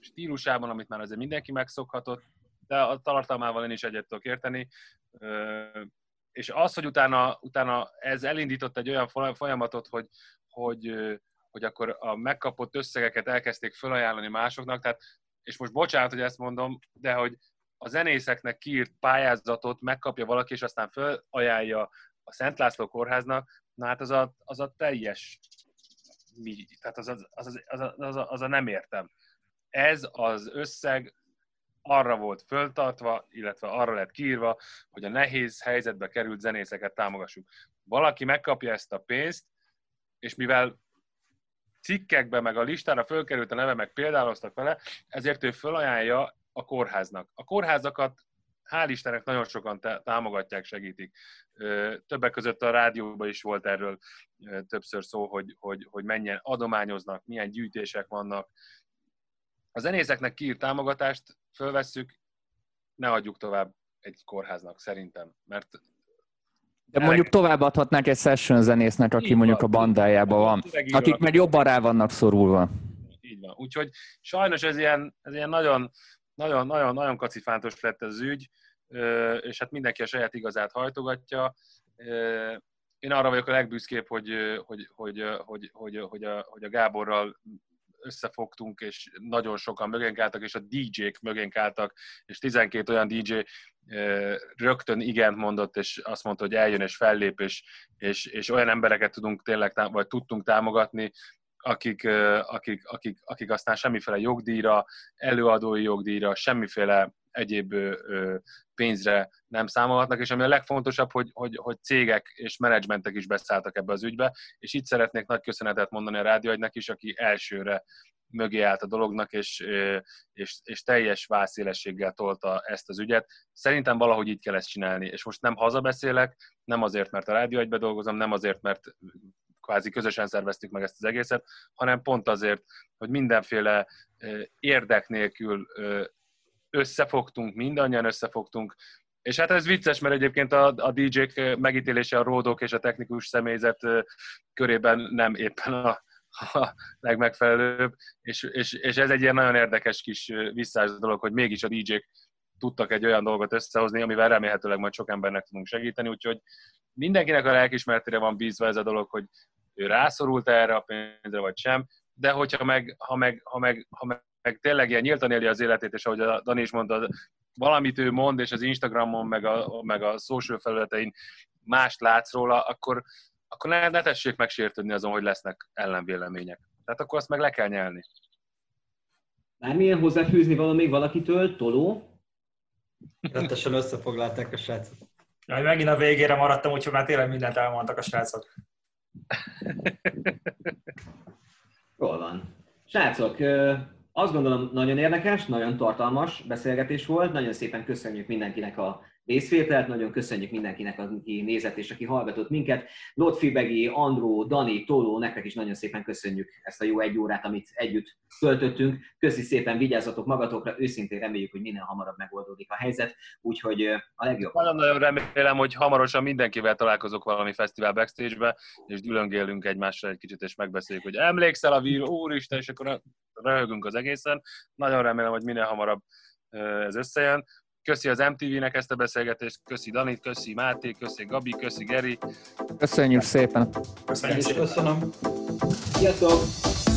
stílusában, amit már azért mindenki megszokhatott, de a tartalmával én is egyet tudok érteni. És az, hogy utána, utána ez elindított egy olyan folyamatot, hogy, hogy, hogy akkor a megkapott összegeket elkezdték felajánlani másoknak, tehát, és most bocsánat, hogy ezt mondom, de hogy a zenészeknek kiírt pályázatot megkapja valaki, és aztán felajánlja a Szent László kórháznak, na hát az a, az a teljes mi, tehát az, az, az, az, az, az, az a nem értem. Ez az összeg arra volt föltartva, illetve arra lett kiírva, hogy a nehéz helyzetbe került zenészeket támogassuk. Valaki megkapja ezt a pénzt, és mivel cikkekbe, meg a listára fölkerült a neve, meg példáloztak vele, ezért ő fölajánlja a kórháznak. A kórházakat hál' Istennek nagyon sokan támogatják, segítik. Többek között a rádióban is volt erről többször szó, hogy, hogy, hogy mennyien adományoznak, milyen gyűjtések vannak. A zenészeknek kiírt támogatást fölvesszük, ne adjuk tovább egy kórháznak, szerintem. Mert de mondjuk továbbadhatnánk egy session zenésznek, aki mondjuk a bandájában van, akik meg jobban rá vannak szorulva. Így van. Úgyhogy sajnos ez ilyen, ez ilyen nagyon, nagyon, nagyon, nagyon kacifántos lett az ügy, és hát mindenki a saját igazát hajtogatja. Én arra vagyok a legbüszkébb, hogy, hogy, hogy, hogy, hogy, hogy, a, hogy a Gáborral összefogtunk, és nagyon sokan mögénk álltak, és a DJ-k mögénk álltak, és 12 olyan DJ rögtön igent mondott, és azt mondta, hogy eljön és fellép, és, és, és olyan embereket tudunk tényleg, vagy tudtunk támogatni, akik, akik, akik, akik aztán semmiféle jogdíjra, előadói jogdíjra, semmiféle egyéb pénzre nem számolhatnak, és ami a legfontosabb, hogy, hogy, hogy cégek és menedzsmentek is beszálltak ebbe az ügybe, és itt szeretnék nagy köszönetet mondani a rádióagynak is, aki elsőre mögé állt a dolognak, és, és, és teljes vászélességgel tolta ezt az ügyet. Szerintem valahogy így kell ezt csinálni, és most nem hazabeszélek, nem azért, mert a rádióagybe dolgozom, nem azért, mert kvázi közösen szerveztük meg ezt az egészet, hanem pont azért, hogy mindenféle érdek nélkül összefogtunk, mindannyian összefogtunk, és hát ez vicces, mert egyébként a, a DJ-k megítélése a ródok és a technikus személyzet körében nem éppen a, a legmegfelelőbb, és, és, és ez egy ilyen nagyon érdekes kis visszás dolog, hogy mégis a DJ-k tudtak egy olyan dolgot összehozni, amivel remélhetőleg majd sok embernek tudunk segíteni, úgyhogy mindenkinek a lelkismeretére van bízva ez a dolog, hogy ő rászorult erre a pénzre, vagy sem, de hogyha meg, ha meg, ha meg, ha meg, meg tényleg ilyen nyíltan éli az életét, és ahogy a Dani is mondta, valamit ő mond, és az Instagramon, meg a, meg a social felületein mást látsz róla, akkor, akkor ne, ne tessék megsértődni azon, hogy lesznek ellenvélemények. Tehát akkor azt meg le kell nyelni. Bármilyen hozzáfűzni valami még valakitől? Toló? Rettesen összefoglalták a srácok. Jaj, megint a végére maradtam, úgyhogy már tényleg mindent elmondtak a srácok. Jól van. Srácok, azt gondolom nagyon érdekes, nagyon tartalmas beszélgetés volt. Nagyon szépen köszönjük mindenkinek a részvételt. Nagyon köszönjük mindenkinek, aki nézett és aki hallgatott minket. Lotfi Begi, Andró, Dani, Toló, nektek is nagyon szépen köszönjük ezt a jó egy órát, amit együtt töltöttünk. Köszi szépen, vigyázzatok magatokra, őszintén reméljük, hogy minél hamarabb megoldódik a helyzet, úgyhogy a legjobb. Nagyon-nagyon remélem, hogy hamarosan mindenkivel találkozok valami fesztivál backstage-be, és dülöngélünk egymással egy kicsit, és megbeszéljük, hogy emlékszel a vír, úristen, és akkor röhögünk az egészen. Nagyon remélem, hogy minél hamarabb ez összejön. Köszi az MTV-nek ezt a beszélgetést, köszi Danit, köszi Máté, köszi Gabi, köszi Geri. Köszönjük szépen. Köszönjük szépen. Köszönöm. Sziasztok!